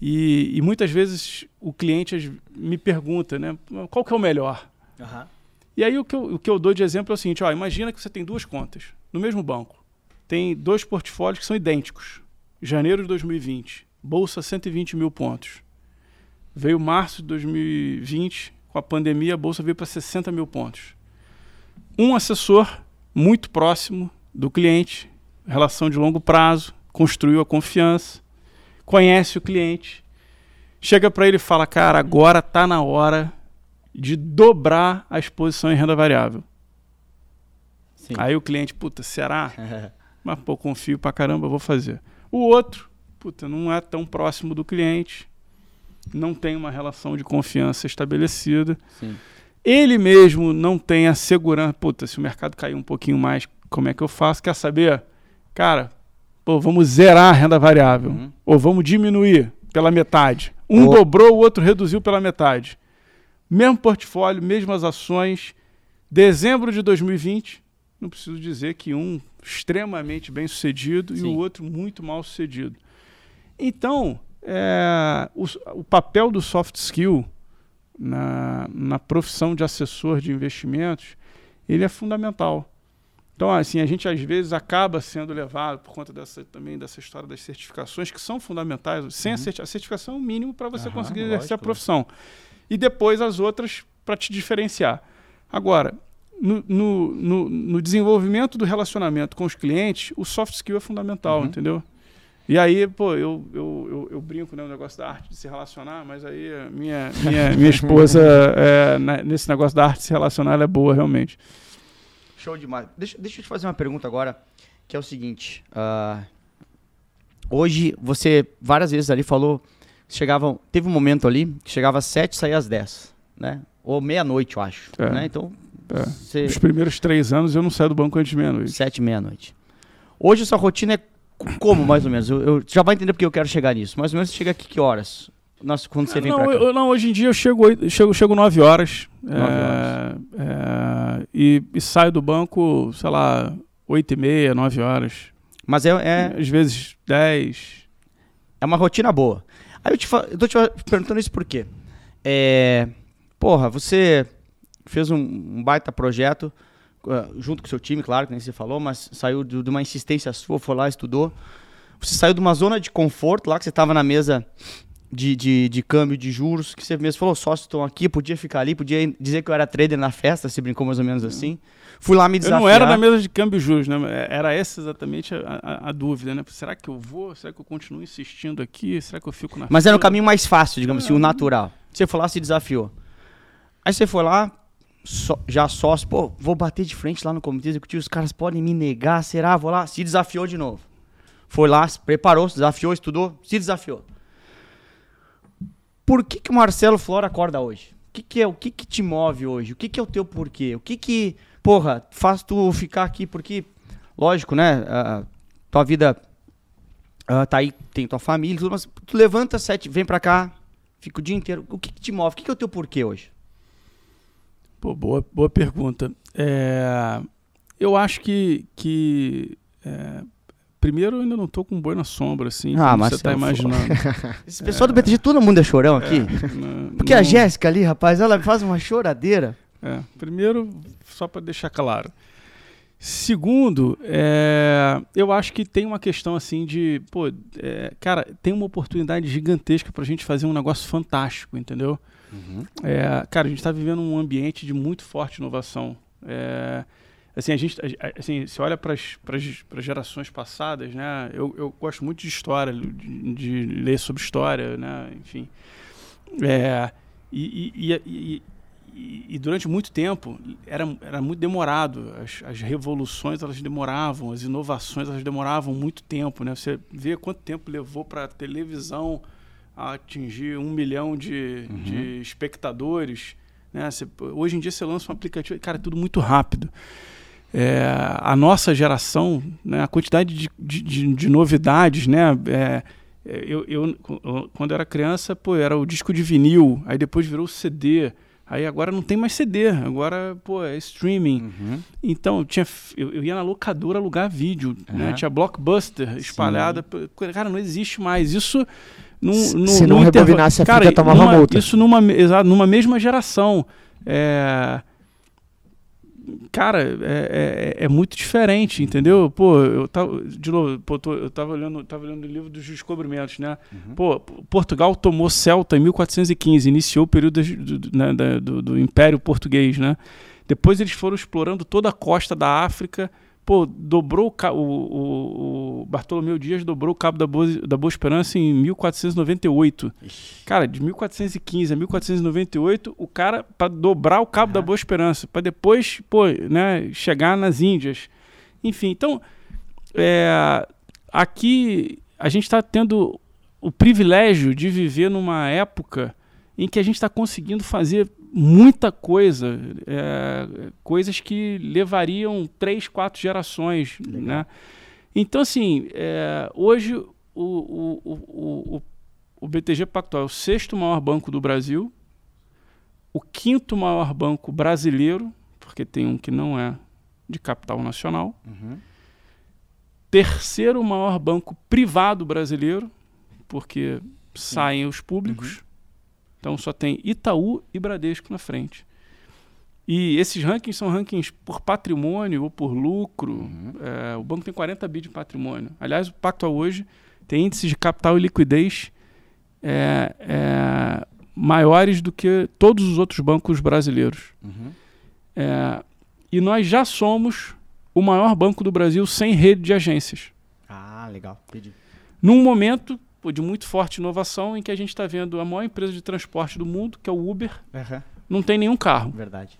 E, e muitas vezes o cliente me pergunta, né, qual que é o melhor? Uhum. E aí o que, eu, o que eu dou de exemplo é o seguinte, ó, imagina que você tem duas contas no mesmo banco. Tem dois portfólios que são idênticos. Janeiro de 2020, bolsa 120 mil pontos. Veio março de 2020, com a pandemia, a bolsa veio para 60 mil pontos. Um assessor muito próximo do cliente, relação de longo prazo, construiu a confiança, conhece o cliente, chega para ele e fala: Cara, agora está na hora de dobrar a exposição em renda variável. Sim. Aí o cliente, puta, será? Mas, pô, confio pra caramba, vou fazer. O outro, puta, não é tão próximo do cliente, não tem uma relação de confiança estabelecida. Sim. Ele mesmo não tem a segurança. Puta, se o mercado cair um pouquinho mais, como é que eu faço? Quer saber? Cara, pô, vamos zerar a renda variável. Uhum. Ou vamos diminuir pela metade. Um dobrou, o outro reduziu pela metade. Mesmo portfólio, mesmas ações. Dezembro de 2020, não preciso dizer que um extremamente bem sucedido Sim. e o outro muito mal sucedido. Então, é, o, o, papel do soft skill na, na profissão de assessor de investimentos, ele é fundamental. Então, assim, a gente às vezes acaba sendo levado por conta dessa também dessa história das certificações que são fundamentais. Sem uhum. a, certificação é o mínimo para você uhum, conseguir exercer lógico. a profissão. E depois as outras para te diferenciar. Agora, no, no, no, no, desenvolvimento do relacionamento com os clientes, o soft skill é fundamental, uhum. entendeu? E aí, pô, eu, eu, eu, eu brinco né, no negócio da arte de se relacionar, mas aí minha, minha, minha esposa, é, nesse negócio da arte de se relacionar, ela é boa, realmente. Show demais. Deixa, deixa eu te fazer uma pergunta agora, que é o seguinte. Uh, hoje, você várias vezes ali falou, chegavam, teve um momento ali que chegava às sete e saía às dez, né? Ou meia-noite, eu acho. É. Né? Então, é. Você... Os primeiros três anos eu não saio do banco antes de meia-noite. Sete e meia-noite. Hoje, sua rotina é como, mais ou menos? Eu, eu, já vai entender porque eu quero chegar nisso. Mais ou menos você chega aqui que horas? Nossa, quando você vem não, pra cá? Eu, não, hoje em dia eu chego, chego, chego 9 horas. 9 é, horas. É, e, e, saio do banco, sei lá, 8 e meia, 9 horas. Mas é, é... Às vezes 10. É uma rotina boa. Aí eu, te eu tô te perguntando isso por quê? É, porra, você fez um, um baita projeto, ah, junto com seu time, claro, que nem você falou, mas saiu de, de uma insistência sua, foi lá, estudou. Você saiu de uma zona de conforto lá, que você estava na mesa de, de, de câmbio de juros, que você mesmo falou, sócios estão aqui, podia ficar ali, podia dizer que eu era trader na festa, você brincou mais ou menos assim. Fui lá me Eu desafiar. não era na mesa de câmbio juros, né? Era essa exatamente a, a- a dúvida, né? Será que eu vou? Será que eu continuo insistindo aqui? Será que eu fico na Mas era o fila? caminho mais fácil, digamos assim, o natural. Você foi lá, se desafiou. Aí você foi lá, já sócio, pô, vou bater de frente lá no comitê executivo, os caras podem me negar, será? Vou lá, se desafiou de novo. Foi lá, se preparou, se desafiou, estudou, se desafiou. Por que, que o Marcelo Flora acorda hoje? O que, que é o que, que te move hoje? O que, que é o teu porquê? O que que, porra, faz tu ficar aqui? Porque, lógico, né? ah, tua vida ah, tá aí, tem tua família, tudo, mas tu levanta sete, vem pra cá, fica o dia inteiro. O que, que te move? O que, que é o teu porquê hoje? Pô, boa, boa pergunta. É, eu acho que, que é, primeiro eu ainda não tô com um boi na sombra, assim, Ah, mas você tá for- imaginando. Esse pessoal do BTG, todo mundo é chorão aqui. Não- Porque a não- Jéssica ali, rapaz, ela faz uma choradeira. É, primeiro, só para deixar claro. Segundo, é, eu acho que tem uma questão assim de, pô, é, cara, tem uma oportunidade gigantesca para a gente fazer um negócio fantástico, entendeu? É, cara, a gente está vivendo um ambiente de muito forte inovação. Assim, a gente, assim, se olha para as gerações passadas, né? Eu, eu gosto muito de história, de, de ler sobre história, né? Enfim. É, e, e- e- e- durante muito tempo era, era muito demorado. As, as revoluções elas demoravam, as inovações elas demoravam muito tempo. Né? Você vê quanto tempo levou para a televisão atingir um milhão de, de espectadores. Né? Você- hoje em dia você lança um aplicativo, cara, é tudo muito rápido. É, a nossa geração, né, a quantidade de, de, de- de novidades, né? é, é, eu, eu, quando eu era criança, pô, era o disco de vinil, aí depois virou CD, aí agora não tem mais CD, agora, pô, é streaming. Então, eu, tinha, eu, eu ia na locadora alugar vídeo, né? Aham. Tinha blockbuster espalhada. Cara, não existe mais. Isso. Num, Se- num- se não rebobinasse a Cara, fita, tomava numa- multa. Isso numa, numa mesma geração. É, Cara, é, é, é muito diferente, entendeu? Pô, eu tava, de novo, pô, tô- eu tava olhando, tava olhando o livro dos descobrimentos, né? Pô, P- Portugal tomou Celta em 1415, iniciou o período do, do- né, do- do Império Português, né? Depois eles foram explorando toda a costa da África. Pô, dobrou o, o, o- Bartolomeu Dias dobrou o Cabo da Boa, da Boa Esperança em 1498. Cara, de 1415 a 1498, o cara para dobrar o Cabo da Boa Esperança, para depois, pô, né, chegar nas Índias. Enfim, então é, aqui a gente está tendo o privilégio de viver numa época em que a gente está conseguindo fazer muita coisa, é, coisas que levariam três, quatro gerações, né? Então, assim, é, hoje o, o, o, o, o- BTG Pactual é o sexto maior banco do Brasil, o quinto maior banco brasileiro, porque tem um que não é de capital nacional, terceiro maior banco privado brasileiro, porque saem os públicos. Então só tem Itaú e Bradesco na frente. E esses rankings são rankings por patrimônio ou por lucro. É, o banco tem 40 bi de patrimônio. Aliás, o Pactual hoje tem índices de capital e liquidez é, é, maiores do que todos os outros bancos brasileiros. É, e nós já somos o maior banco do Brasil sem rede de agências. Ah, legal. Entendi. Num momento pô, de muito forte inovação em que a gente está vendo a maior empresa de transporte do mundo, que é o Uber, não tem nenhum carro. Verdade.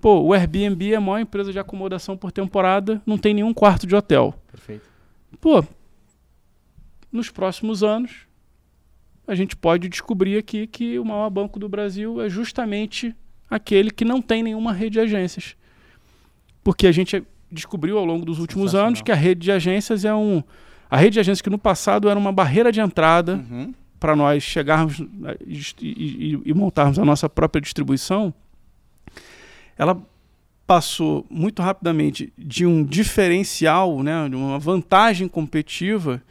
Pô, o Airbnb é a maior empresa de acomodação por temporada, não tem nenhum quarto de hotel. Perfeito. Pô, nos próximos anos, a gente pode descobrir aqui que o maior banco do Brasil é justamente aquele que não tem nenhuma rede de agências. Porque a gente descobriu ao longo dos últimos anos que a rede de agências é um. A rede de agências que no passado era uma barreira de entrada Uhum. para nós chegarmos eh, e, e- e montarmos a nossa própria distribuição, ela passou muito rapidamente de um diferencial, né, de uma vantagem competitiva,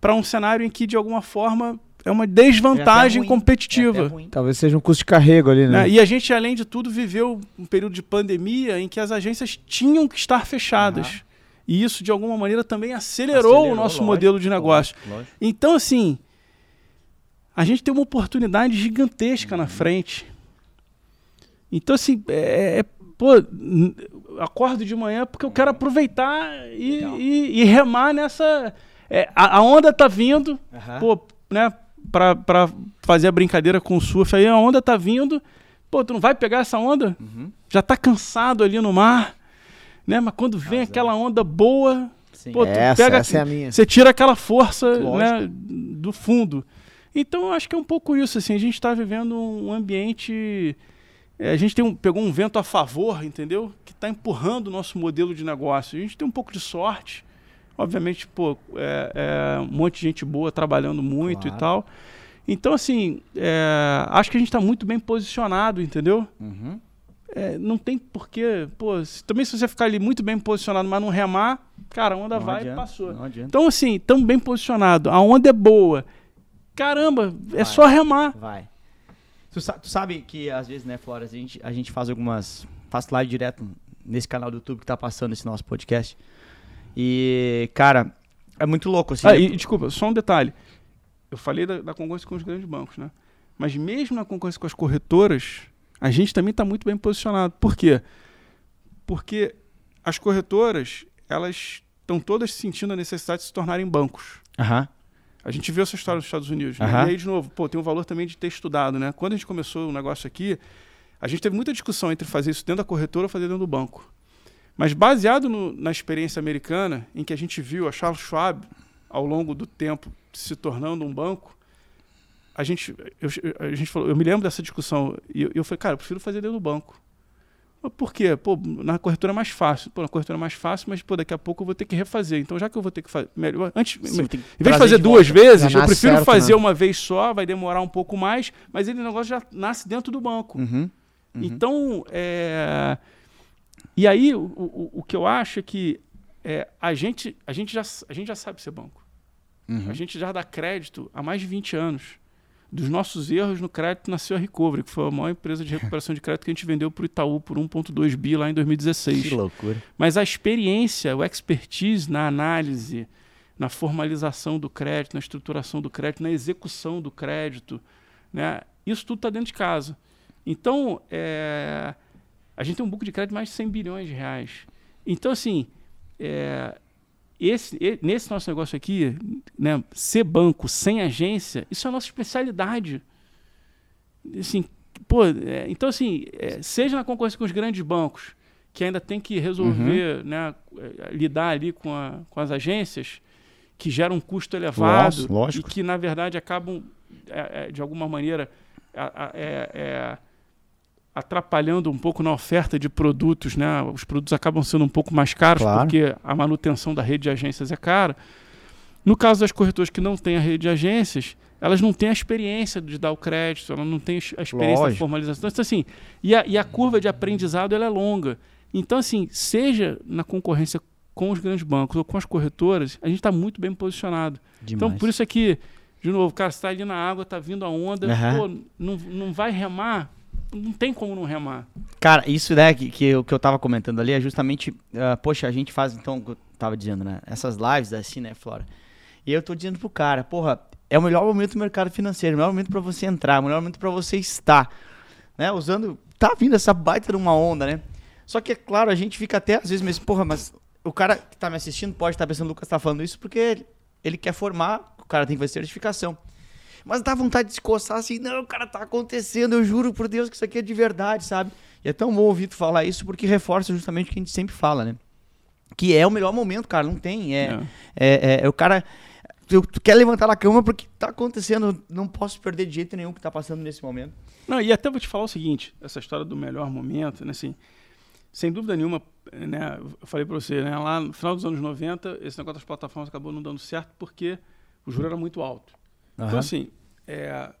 para um cenário em que, de alguma forma, é uma desvantagem ruim. competitiva. É. Talvez seja um custo de carrego ali, né? né? E a gente, além de tudo, viveu um período de pandemia em que as agências tinham que estar fechadas. E isso, de alguma maneira, também acelerou, Acelerou, o nosso lógico, modelo de negócio. Lógico. Então, assim, a gente tem uma oportunidade gigantesca na frente. Então, assim, é, é- pô, acordo de manhã porque eu quero aproveitar e, e- e remar nessa. é, a, a onda tá vindo, Aham. pô, né, pra, pra fazer a brincadeira com o surf aí, a onda tá vindo, pô, tu não vai pegar essa onda? Uhum. Já tá cansado ali no mar, né, mas quando vem aquela onda boa, Sim. pô, tu essa, pega- essa é a minha. você tira aquela força né, do fundo. Então, eu acho que é um pouco isso, assim, a gente está vivendo um ambiente... é, a gente tem um- pegou um vento a favor, entendeu? Que está empurrando o nosso modelo de negócio. A gente tem um pouco de sorte. Obviamente, pô, é, é um monte de gente boa trabalhando muito Claro. e tal. Então, assim, é, acho que a gente está muito bem posicionado, entendeu? Uhum. É, não tem porquê. Pô, se- também se você ficar ali muito bem posicionado, mas não remar, cara, a onda Não vai e adianta, passou. Não adianta. Então, assim, estamos bem posicionados. A onda é boa. Caramba, é Vai. só remar. Vai. Tu, tu sabe que às vezes, né, Flora, a gente, a gente faz algumas. Faz live direto nesse canal do YouTube que tá passando esse nosso podcast. E, cara, é muito louco, assim. Ah, e, desculpa, só um detalhe. Eu falei da, da concorrência com os grandes bancos, né? Mas mesmo na concorrência com as corretoras, a gente também está muito bem posicionado. Por quê? Porque as corretoras, elas estão todas sentindo a necessidade de se tornarem bancos. Aham. A gente viu essa história nos Estados Unidos. né? Aham. E aí, de novo, pô, tem um valor também de ter estudado, né? Quando a gente começou o negócio aqui, a gente teve muita discussão entre fazer isso dentro da corretora ou fazer dentro do banco. Mas baseado no- na experiência americana, em que a gente viu a Charles Schwab, ao longo do tempo, se tornando um banco, a gente, eu, a gente falou, eu me lembro dessa discussão, e eu, eu falei, cara, eu prefiro fazer dentro do banco. Por quê? Pô, na corretora é mais fácil. Pô, na corretora é mais fácil, mas pô, daqui a pouco eu vou ter que refazer. Então, já que eu vou ter que fazer. Melhor, antes, Sim, que em vez de fazer de duas volta. vezes, eu prefiro certo, fazer né? uma vez só, vai demorar um pouco mais, mas ele negócio já nasce dentro do banco. Uhum. Uhum. Então, é... e aí o, o, o que eu acho é que é, a, gente, a, gente já, a gente já sabe ser banco. Uhum. A gente já dá crédito há mais de 20 anos. Dos nossos erros no crédito nasceu a Recovery, que foi a maior empresa de recuperação de crédito que a gente vendeu para o Itaú por 1,2 bi lá em 2016. Que loucura. Mas a experiência, o expertise na análise, na formalização do crédito, na estruturação do crédito, na execução do crédito, né? isso tudo está dentro de casa. Então, é, a gente tem um book de crédito de mais de 100 bilhões de reais. Então, assim, é, esse, nesse nosso negócio aqui, né, ser banco sem agência, isso é a nossa especialidade. Assim, pô, é, então, assim, é, seja na concorrência com os grandes bancos, que ainda tem que resolver, né, é, lidar ali com, a- com as agências, que geram um custo elevado Lógico, e que, na verdade, acabam, é, é, de alguma maneira, é- é, atrapalhando um pouco na oferta de produtos, né? Os produtos acabam sendo um pouco mais caros Claro. porque a manutenção da rede de agências é cara. No caso das corretoras que não têm a rede de agências, elas não têm a experiência de dar o crédito, elas não têm a experiência da Lógico. formalização. Então, assim, e a, e a curva de aprendizado ela é longa. Então, assim, seja na concorrência com os grandes bancos ou com as corretoras, a gente está muito bem posicionado. Então, por isso é que, de novo, cara, você está ali na água, está vindo a onda, Aham. pô, não, não vai remar, não tem como não remar. Cara, isso né, que, que, eu, que eu tava comentando ali é justamente, ah, poxa, a gente faz, então, eu tava dizendo, né? Essas lives assim, né, Flora? E eu tô dizendo pro cara, porra, é o melhor momento do mercado financeiro, o melhor momento pra você entrar, o melhor momento pra você estar, né? Usando, tá vindo essa baita de uma onda, né? Só que, é claro, a gente fica até às vezes mesmo, porra, mas o cara que tá me assistindo pode estar pensando, o Lucas tá falando isso porque ele, ele quer formar, o cara tem que fazer certificação. Mas dá vontade de se coçar assim, não, cara, tá acontecendo, eu juro por Deus que isso aqui é de verdade, sabe? E é tão bom ouvir tu falar isso porque reforça justamente o que a gente sempre fala, né? Que é o melhor momento, cara, não tem. É, É. é, é- é o cara. Tu, tu quer levantar da cama porque tá acontecendo, não posso perder de jeito nenhum o que tá passando nesse momento. Não, e até vou te falar o seguinte, essa história do melhor momento, né, assim, sem dúvida nenhuma, né, eu falei para você, né, lá no final dos anos 90, esse negócio das plataformas acabou não dando certo porque o juro era muito alto. Então, assim, é,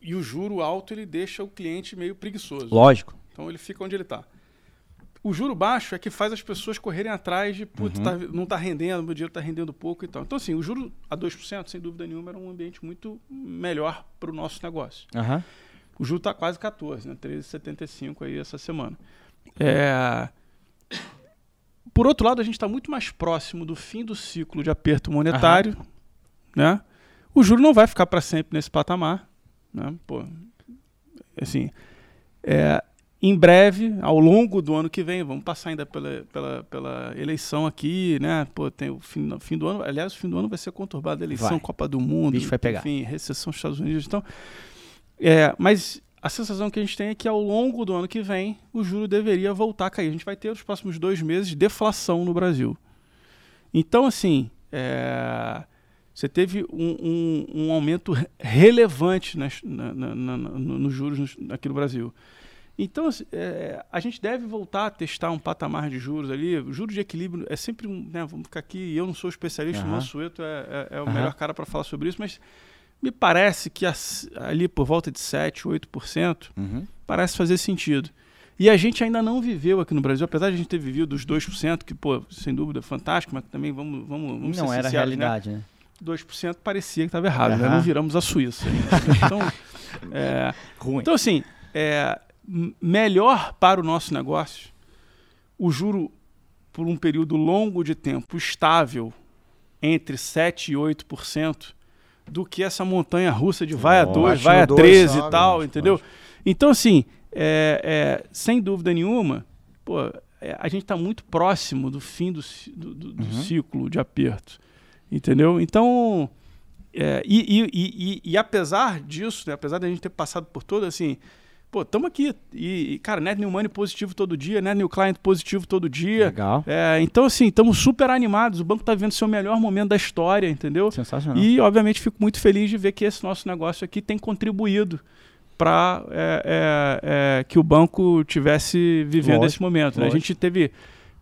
e o juro alto, ele deixa o cliente meio preguiçoso. Lógico. Então, ele fica onde ele está. o juro baixo é que faz as pessoas correrem atrás de, putz, Uhum. tá- não está rendendo, meu dinheiro está rendendo pouco e tal. Então, assim, o juro a 2%, sem dúvida nenhuma, era um ambiente muito melhor para o nosso negócio. Aham. O juro está quase 14, né? 13,75 aí essa semana. É... Por outro lado, a gente está muito mais próximo do fim do ciclo de aperto monetário, né? O juro não vai ficar para sempre nesse patamar, né? Pô, assim, é, em breve, ao longo do ano que vem, vamos passar ainda pela, pela, pela eleição aqui, né? Pô, tem o fim, fim do ano, aliás, o fim do ano vai ser conturbado, eleição, Vai. Copa do Mundo, enfim, recessão dos Estados Unidos, então, é, mas a sensação que a gente tem é que ao longo do ano que vem o juro deveria voltar a cair. A gente vai ter nos próximos dois meses deflação no Brasil. Então, assim, é, você teve um, um- um aumento re- relevante nas, na, na- na- na- no- nos juros aqui no Brasil. Então, assim, é, a gente deve voltar a testar um patamar de juros ali. O juro de equilíbrio é sempre um. Né, vamos ficar aqui, eu não sou especialista, o Aham. Mansueto é, é, é o Aham. melhor cara para falar sobre isso, mas me parece que ali por volta de 7, 8%, Uhum. parece fazer sentido. E a gente ainda não viveu aqui no Brasil, apesar de a gente ter vivido os 2%, que, pô, sem dúvida, é fantástico, mas também vamos, vamos, vamos Não era a né? realidade, né? 2% parecia que estava errado, né? Aham. não viramos a Suíça. Então, é, Ruim. então assim, é, melhor para o nosso negócio, o juro por um período longo de tempo estável entre 7% e 8% do que essa montanha russa de vai a Ó, 2, bate vai a dois, 13 e tal, lógico, entendeu? lógico. Então, assim, é, é, sem dúvida nenhuma, pô, é, a gente está muito próximo do fim do- do- do Uhum. ciclo de aperto, entendeu? Então, é, e, e- e- e- apesar disso, né, apesar da gente ter passado por todo, assim, pô, estamos aqui. E, cara, net new money positivo todo dia, net new client positivo todo dia. Legal. É, então, assim, estamos super animados. O banco está vivendo seu melhor momento da história, entendeu? Sensacional. E, obviamente, fico muito feliz de ver que esse nosso negócio aqui tem contribuído para que o banco tivesse vivendo Lógico, esse momento. né? A gente teve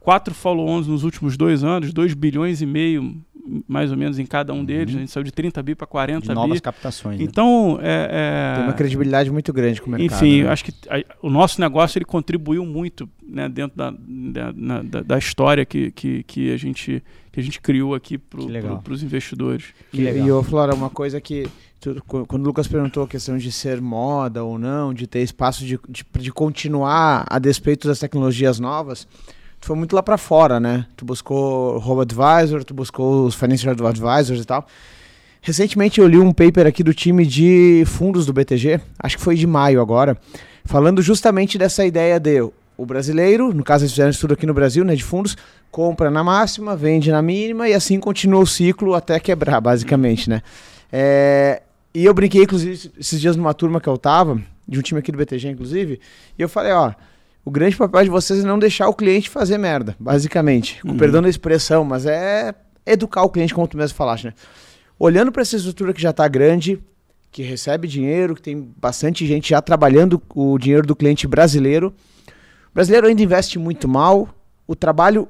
quatro follow-ons nos últimos dois anos, 2 bilhões e meio, mais ou menos, em cada um deles. A gente saiu de 30 bi para 40 De novas bi. captações. né? Então, é, é, Tem uma credibilidade muito grande com o mercado. enfim, né? eu acho que a- o nosso negócio ele contribuiu muito né, dentro da, da, na- da- da história que, que, que, a gente, que a gente criou aqui para os investidores. Que E, legal. e ô, Flora, uma coisa que. tu- qu- quando o Lucas perguntou a questão de ser moda ou não, de ter espaço de, de, de continuar a despeito das tecnologias novas, tu foi muito lá pra fora, né? Tu buscou o Robo Advisor, tu buscou os Financial Advisors e tal. Recentemente eu li um paper aqui do time de fundos do BTG, acho que foi de maio agora, falando justamente dessa ideia de o brasileiro, no caso eles fizeram estudo aqui no Brasil, né, de fundos, compra na máxima, vende na mínima e assim continua o ciclo até quebrar, basicamente, né? É, e eu brinquei, inclusive, esses dias numa turma que eu tava, de um time aqui do BTG, inclusive, e eu falei, ó, o grande papel de vocês é não deixar o cliente fazer merda, basicamente. Uhum. perdão da expressão, mas é educar o cliente, como tu mesmo falaste, né? Olhando para essa estrutura que já está grande, que recebe dinheiro, que tem bastante gente já trabalhando o dinheiro do cliente brasileiro. O brasileiro ainda investe muito mal. O trabalho,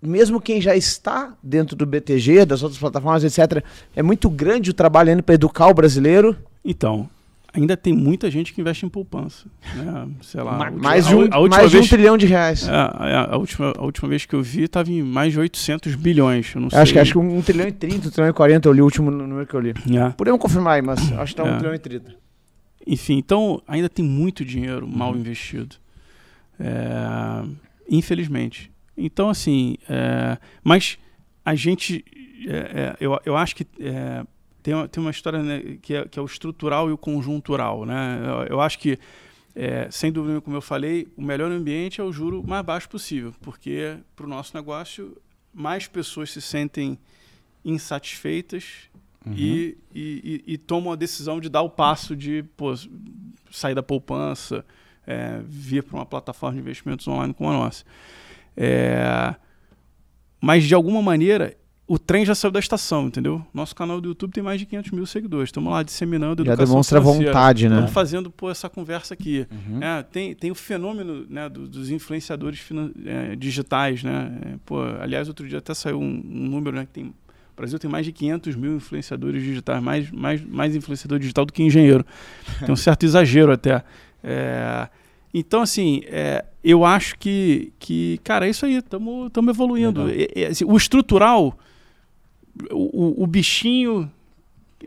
mesmo quem já está dentro do BTG, das outras plataformas, etc., é muito grande o trabalho ainda para educar o brasileiro. Então, ainda tem muita gente que investe em poupança. Né? Sei lá, Ma- a última- mais a de um, a última mais de um vez, trilhão de reais. É, a, a última, a última vez que eu vi estava em mais de 800 bilhões. Eu não acho, que, acho que um trilhão e 30, um trilhão e 40 eu li o último número que eu li. É. Podemos confirmar aí, mas acho que tá um É. trilhão e 30. Enfim, então ainda tem muito dinheiro mal Uhum. investido. É, infelizmente. Então, assim, é, mas a gente. é, é, eu, eu acho que é, tem, uma, tem uma história né, que, é, que é o estrutural e o conjuntural. Né? Eu, eu acho que, é, sem dúvida, como eu falei, o melhor ambiente é o juro mais baixo possível, porque para o nosso negócio, mais pessoas se sentem insatisfeitas e, e, e- e tomam a decisão de dar o passo de pô, sair da poupança, é, vir para uma plataforma de investimentos online como a nossa. É, mas, de alguma maneira, o trem já saiu da estação, entendeu? Nosso canal do YouTube tem mais de 500 mil seguidores. Estamos lá disseminando Já educação demonstra financeira. vontade, né? Estamos fazendo pô, essa conversa aqui. Uhum. É, tem, tem o fenômeno né, do- dos influenciadores finan- é, digitais, né? É, pô, aliás, outro dia até saiu um, um número, né? Que tem, o Brasil tem mais de 500 mil influenciadores digitais, mais, mais, mais influenciador digital do que engenheiro. Tem um certo exagero até. É, Então, assim, é, eu acho que, que, cara, é isso aí, estamos evoluindo. Assim, o estrutural, o, o, bichinho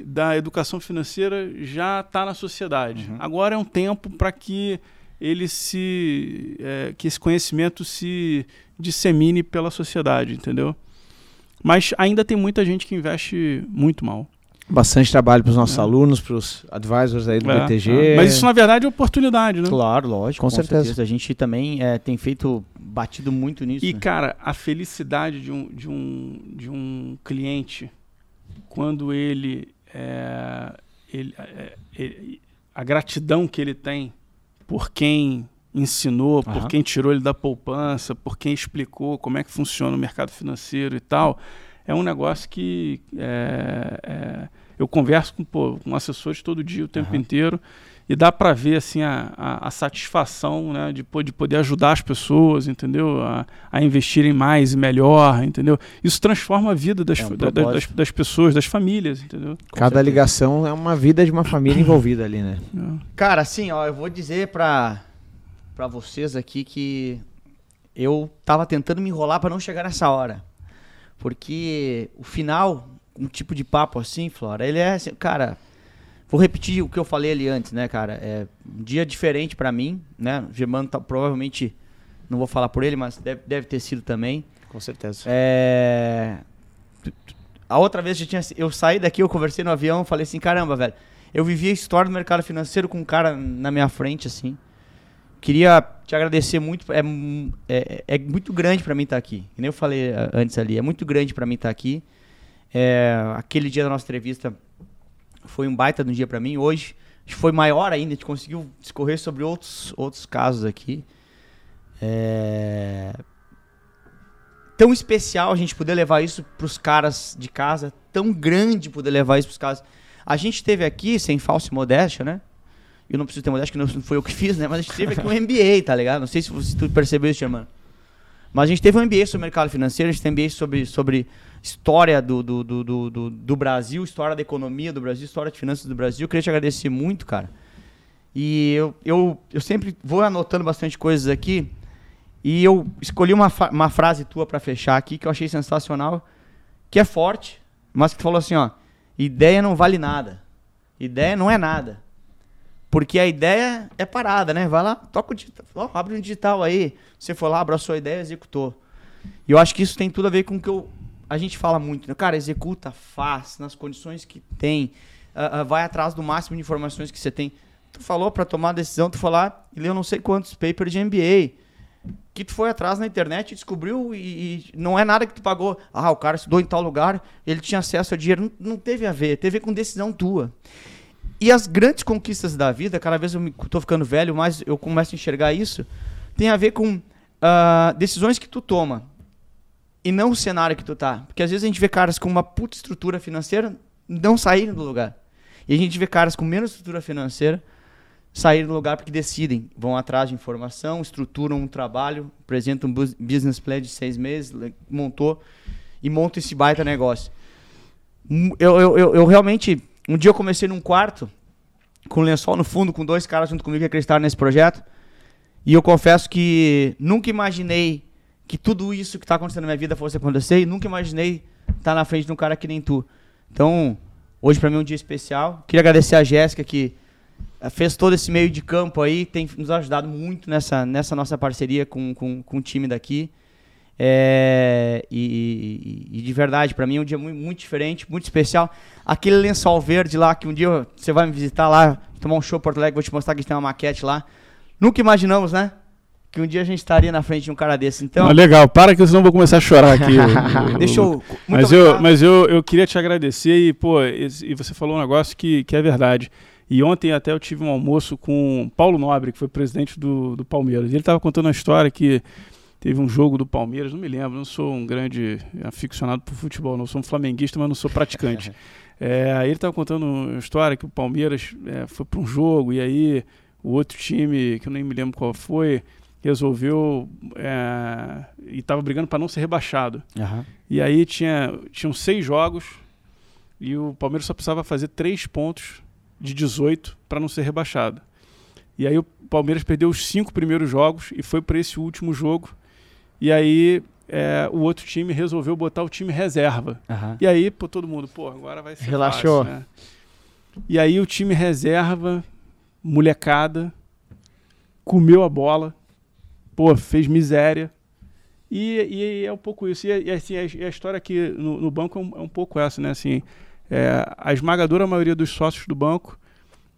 da educação financeira já está na sociedade. Uhum. Agora é um tempo para que ele se. É, que esse conhecimento se dissemine pela sociedade, entendeu? Mas ainda tem muita gente que investe muito mal. Bastante trabalho para os nossos é. alunos, para os advisors aí do é, BTG. É. Mas isso, na verdade, é oportunidade, né? Claro, lógico. Com, com certeza. certeza. A gente também é, tem feito, batido muito nisso. E, né? cara, a felicidade de um, de um, de um cliente, quando ele, é, ele, é, ele, A gratidão que ele tem por quem ensinou, por uhum. quem tirou ele da poupança, por quem explicou como é que funciona o mercado financeiro e tal é um negócio que é, é, eu converso com, pô, com assessores todo dia, o tempo uhum. inteiro, e dá para ver assim a, a, a, satisfação né, de, de poder ajudar as pessoas, entendeu? A, a investirem mais e melhor, entendeu? Isso transforma a vida das, é um da, das, das, pessoas, das famílias, entendeu? Com Cada certeza. ligação é uma vida de uma família envolvida ali, né? É. Cara, assim, ó, eu vou dizer para para vocês aqui que eu tava tentando me enrolar para não chegar nessa hora. Porque o final, um tipo de papo assim, Flora, ele é assim, cara, vou repetir o que eu falei ali antes, né, cara? É um dia diferente para mim, né? O Germano tá, provavelmente, não vou falar por ele, mas deve, deve ter sido também. Com certeza. É... A outra vez eu, tinha, eu saí daqui, eu conversei no avião, falei assim, caramba, velho, eu vivi a história do mercado financeiro com um cara na minha frente, assim. Queria te agradecer muito. É, é, é muito grande para mim estar tá aqui. Que nem eu falei antes ali. É muito grande para mim estar tá aqui. É, aquele dia da nossa entrevista foi um baita de um dia para mim. Hoje foi maior ainda. A gente conseguiu discorrer sobre outros, outros casos aqui. É... Tão especial a gente poder levar isso para os caras de casa. Tão grande poder levar isso para os caras. A gente teve aqui, sem falsa modéstia, né? Eu não preciso ter modéstia, que não foi eu que fiz, né? Mas a gente teve aqui um MBA, tá ligado? Não sei se, se tu percebeu isso, Germano. Mas a gente teve um MBA sobre mercado financeiro, a gente tem MBA sobre, sobre história do, do, do, do, do Brasil, história da economia do Brasil, história de finanças do Brasil. Eu queria te agradecer muito, cara. E eu, eu, eu sempre vou anotando bastante coisas aqui. E eu escolhi uma, uma frase tua para fechar aqui que eu achei sensacional, que é forte, mas que falou assim, ó, ideia não vale nada. Ideia não é nada. Porque a ideia é parada, né? Vai lá, toca o digital, abre um digital aí. Você foi lá, abraçou a ideia, executou. E eu acho que isso tem tudo a ver com o que eu, a gente fala muito. Né? Cara, executa, faz, nas condições que tem. Uh, uh, vai atrás do máximo de informações que você tem. Tu falou para tomar a decisão, tu lá e leu não sei quantos papers de MBA. Que tu foi atrás na internet descobriu e, e, não é nada que tu pagou. Ah, o cara estudou em tal lugar, ele tinha acesso a dinheiro. Não, não teve a ver, teve a ver com decisão tua. E as grandes conquistas da vida, cada vez eu estou ficando velho, mais eu começo a enxergar isso, tem a ver com uh, decisões que tu toma e não o cenário que tu tá. Porque às vezes a gente vê caras com uma puta estrutura financeira não saírem do lugar. E a gente vê caras com menos estrutura financeira saírem do lugar porque decidem, vão atrás de informação, estruturam um trabalho, apresentam um business plan de seis meses, montou e monta esse baita negócio. Eu, eu, eu, eu realmente um dia eu comecei num quarto, com lençol no fundo, com dois caras junto comigo que acreditaram nesse projeto. E eu confesso que nunca imaginei que tudo isso que está acontecendo na minha vida fosse acontecer e nunca imaginei estar na frente de um cara que nem tu. Então, hoje para mim é um dia especial. Queria agradecer a Jéssica que eh, fez todo esse meio de campo aí, tem nos ajudado muito nessa, nessa nossa parceria com, com, com o time daqui. É, e, e, e, de verdade, para mim é um dia muito, muito, diferente, muito especial. Aquele lençol verde lá, que um dia você vai me visitar lá, tomar um show Porto Alegre, vou te mostrar que a gente tem uma maquete lá. Nunca imaginamos, né? Que um dia a gente estaria na frente de um cara desse. Então... Ah, legal, para que senão eu vou começar a chorar aqui. Deixa eu. Mas, eu, mas eu, eu queria te agradecer e, pô, e você falou um negócio que, que é verdade. E ontem até eu tive um almoço com Paulo Nobre, que foi presidente do, do Palmeiras. E ele estava contando uma história que Teve um jogo do Palmeiras, não me lembro, não sou um grande aficionado por futebol, não sou um flamenguista, mas não sou praticante. é, ele estava contando uma história que o Palmeiras é, foi para um jogo e aí o outro time, que eu nem me lembro qual foi, resolveu é, e estava brigando para não ser rebaixado. Uhum. E aí tinha, tinham seis jogos e o Palmeiras só precisava fazer três pontos de 18 para não ser rebaixado. E aí o Palmeiras perdeu os cinco primeiros jogos e foi para esse último jogo. E aí é, o outro time resolveu botar o time reserva. Aham. E aí, pô, todo mundo, pô, agora vai ser Relaxou. fácil, né? E aí o time reserva, molecada, comeu a bola, pô, fez miséria. E, e é um pouco isso. E, e, assim, a, a história aqui no, no banco é um, é um pouco essa, né? Assim, é, a esmagadora maioria dos sócios do banco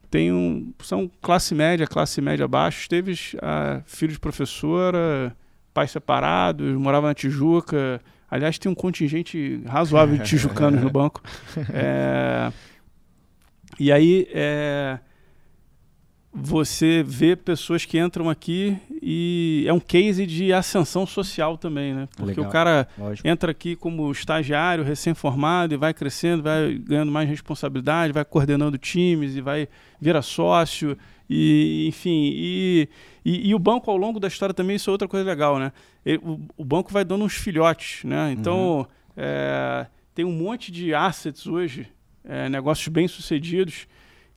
tem um, são classe média, classe média abaixo. Teve ah, filho de professora, pais separados, morava na Tijuca. Aliás, tem um contingente razoável de tijucanos no banco. É, e aí, é, você vê pessoas que entram aqui e é um case de ascensão social também, né? Porque Legal. o cara Lógico. entra aqui como estagiário, recém-formado, e vai crescendo, vai ganhando mais responsabilidade, vai coordenando times e vai vira sócio, e enfim. E, e, e o banco, ao longo da história, também, isso é outra coisa legal, né? Ele- o, o banco vai dando uns filhotes, né? Então, é, tem um monte de assets hoje, é, negócios bem-sucedidos,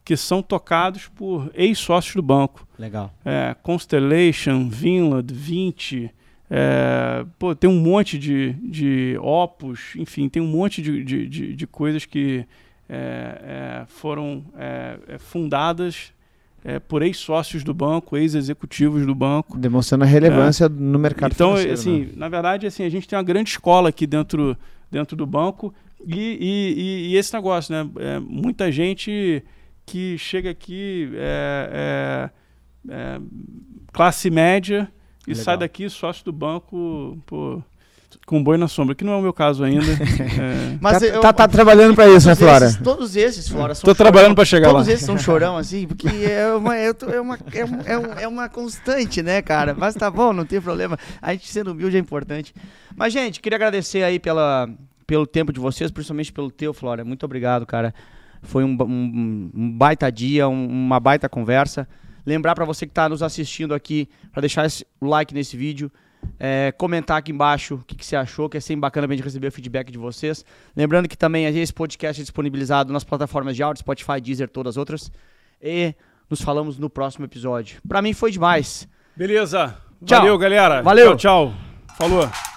que são tocados por ex-sócios do banco Legal. é, Constellation, Vinland, 20. é, pô, tem um monte de, de opus, enfim, tem um monte de, de, de, de coisas que é, é, foram é, é, fundadas é, por ex-sócios do banco, ex-executivos do banco. Demonstrando a relevância no mercado Então, financeiro. assim, né? na verdade, assim, a gente tem uma grande escola aqui dentro, dentro do banco e, e, e- e esse negócio, né? É, muita gente que chega aqui é, é, é, classe média e Legal. sai daqui sócio do banco pô, com boi na sombra, que não é o meu caso ainda. É, Mas tá, eu- tá- tá trabalhando pra isso, né, todos Flora? esses- todos esses, Flora, são Tô trabalhando pra chegar Todos lá. esses são chorão, assim, porque é uma, é, é uma, é, um- é, é uma constante, né, cara? Mas tá bom, não tem problema. A gente sendo humilde é importante. Mas, gente, queria agradecer aí pela, pelo tempo de vocês, principalmente pelo teu, Flora. Muito obrigado, cara. Foi um, um- um baita dia, um- uma baita conversa. Lembrar pra você que tá nos assistindo aqui, pra deixar o like nesse vídeo. É, comentar aqui embaixo o que, que você achou, que é sempre bacana a gente receber o feedback de vocês. Lembrando que também esse podcast é disponibilizado nas plataformas de áudio, Spotify, Deezer, todas as outras. E nos falamos no próximo episódio. Pra mim foi demais. Beleza. Tchau. Valeu, galera. Valeu. Tchau, tchau. Falou.